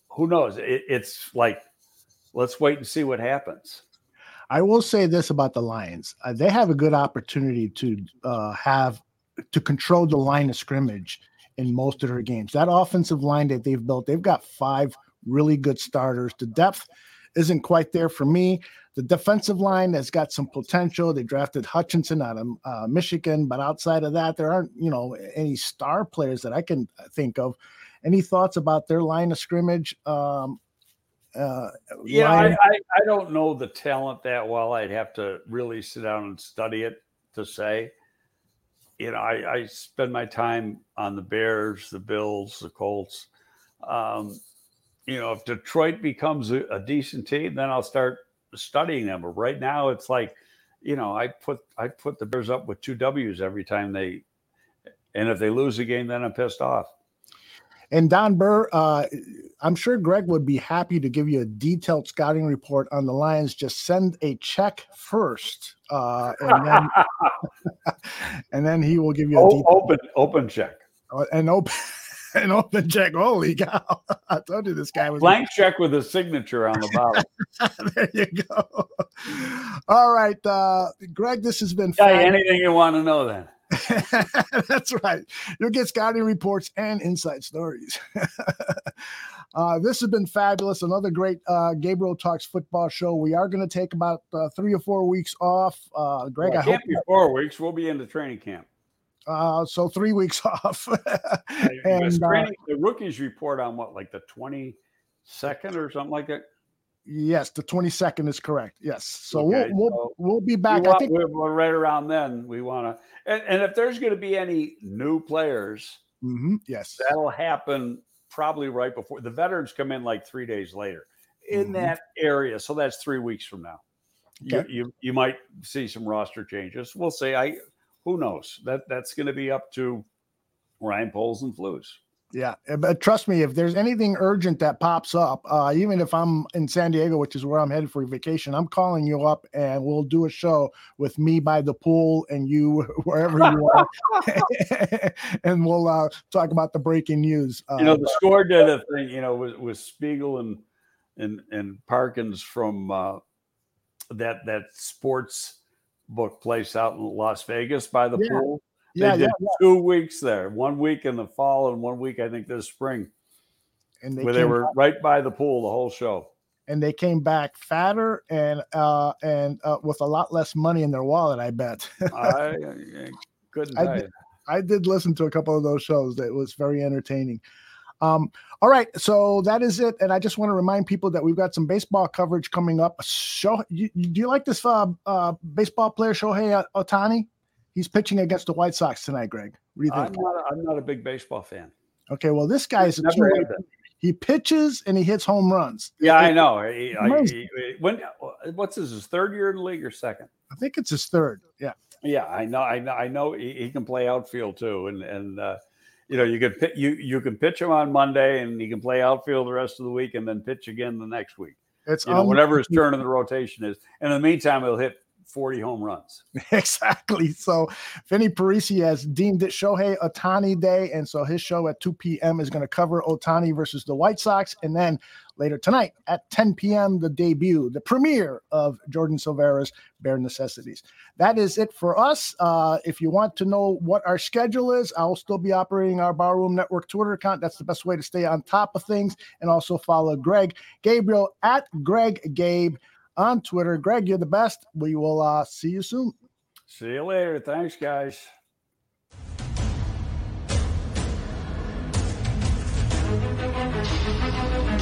who knows? It, it's like, let's wait and see what happens. I will say this about the Lions: uh, they have a good opportunity to uh, have to control the line of scrimmage in most of their games. That offensive line that they've built, they've got five really good starters. The depth isn't quite there for me. The defensive line has got some potential. They drafted Hutchinson out of uh, Michigan, but outside of that, there aren't you know any star players that I can think of. Any thoughts about their line of scrimmage? Um, uh, Yeah, I, I, I don't know the talent that well. I'd have to really sit down and study it to say. You know, I, I spend my time on the Bears, the Bills, the Colts. Um, you know, if Detroit becomes a, a decent team, then I'll start studying them. But right now, it's like, you know, I put I put the Bears up with two W's every time they, and if they lose a game, then I'm pissed off. And Don Burr, uh, I'm sure Greg would be happy to give you a detailed scouting report on the Lions. Just send a check first, uh, and then and then he will give you a O- open open check, an open an open check. Holy cow! I told you this guy was blank check with a signature on the bottom. there. You go. All right, uh, Greg. This has been Yeah, anything you want to know then. That's right. You'll get scouting reports and inside stories. uh, this has been fabulous. Another great uh, Gabriel Talks football show. We are going to take about uh, three or four weeks off. Uh, Greg, Well, I hope can't be four weeks. We'll be into training camp. Uh, so. Three weeks off. And uh, the rookies report on what, like the twenty second or something like that. yes, the twenty second is correct. Yes. So Okay, we'll we'll, so we'll be back. I think. we're, right around then. We want to, and, and if there's going to be any new players, Mhm, yes. that'll happen probably right before the veterans come in, like three days later in Mhm. that area. So that's three weeks from now. You, you you might see some roster changes. We'll see. I who knows that that's going to be up to Ryan Poles and Flus. Yeah, uh, but trust me, if there's anything urgent that pops up, uh, even if I'm in San Diego, which is where I'm headed for vacation, I'm calling you up and we'll do a show with me by the pool and you wherever you are, and we'll uh, talk about the breaking news. Uh, you know, the score did a thing, you know, with, with Spiegel and and and Parkins from uh, that that sports book place out in Las Vegas by the Yeah. pool. They yeah, did yeah, two weeks there, one week in the fall and one week I think this spring, and they, where they were right by the pool the whole show. and they came back fatter and uh, and uh, with a lot less money in their wallet. I bet. I, I couldn't I did- I did listen to a couple of those shows. That was very entertaining. Um, all right, so that is it. And I just want to remind people that we've got some baseball coverage coming up. Show, you, do you like this uh, uh, baseball player Shohei Ohtani? He's pitching against the White Sox tonight, Greg. What do you I'm not, a, I'm not a big baseball fan. Okay, well, this guy's a two-way. have been. He pitches and he hits home runs. Yeah, I know. He- I- he- when what's this? His third year in the league or second? I think it's his third. Yeah. Yeah, I know. I know. I know. He, he can play outfield too, and and uh, you know you could you you can pitch him on Monday, and he can play outfield the rest of the week, and then pitch again the next week. It's You know, whatever his turn in the rotation is. And in the meantime, he'll hit forty home runs. exactly. So Vinny Parisi has deemed it Shohei Ohtani Day. And so his show at 2 p.m. is going to cover Ohtani versus the White Sox. And then later tonight at 10 p.m., the debut, the premiere of Jordan Silvera's Bare Necessities. That is it for us. Uh, if you want to know what our schedule is, I'll still be operating our Barroom Network Twitter account. That's the best way to stay on top of things. And also follow Greg Gabriel at Greg Gabe on Twitter. Greg, you're the best. We will uh, see you soon. See you later. Thanks, guys. Thank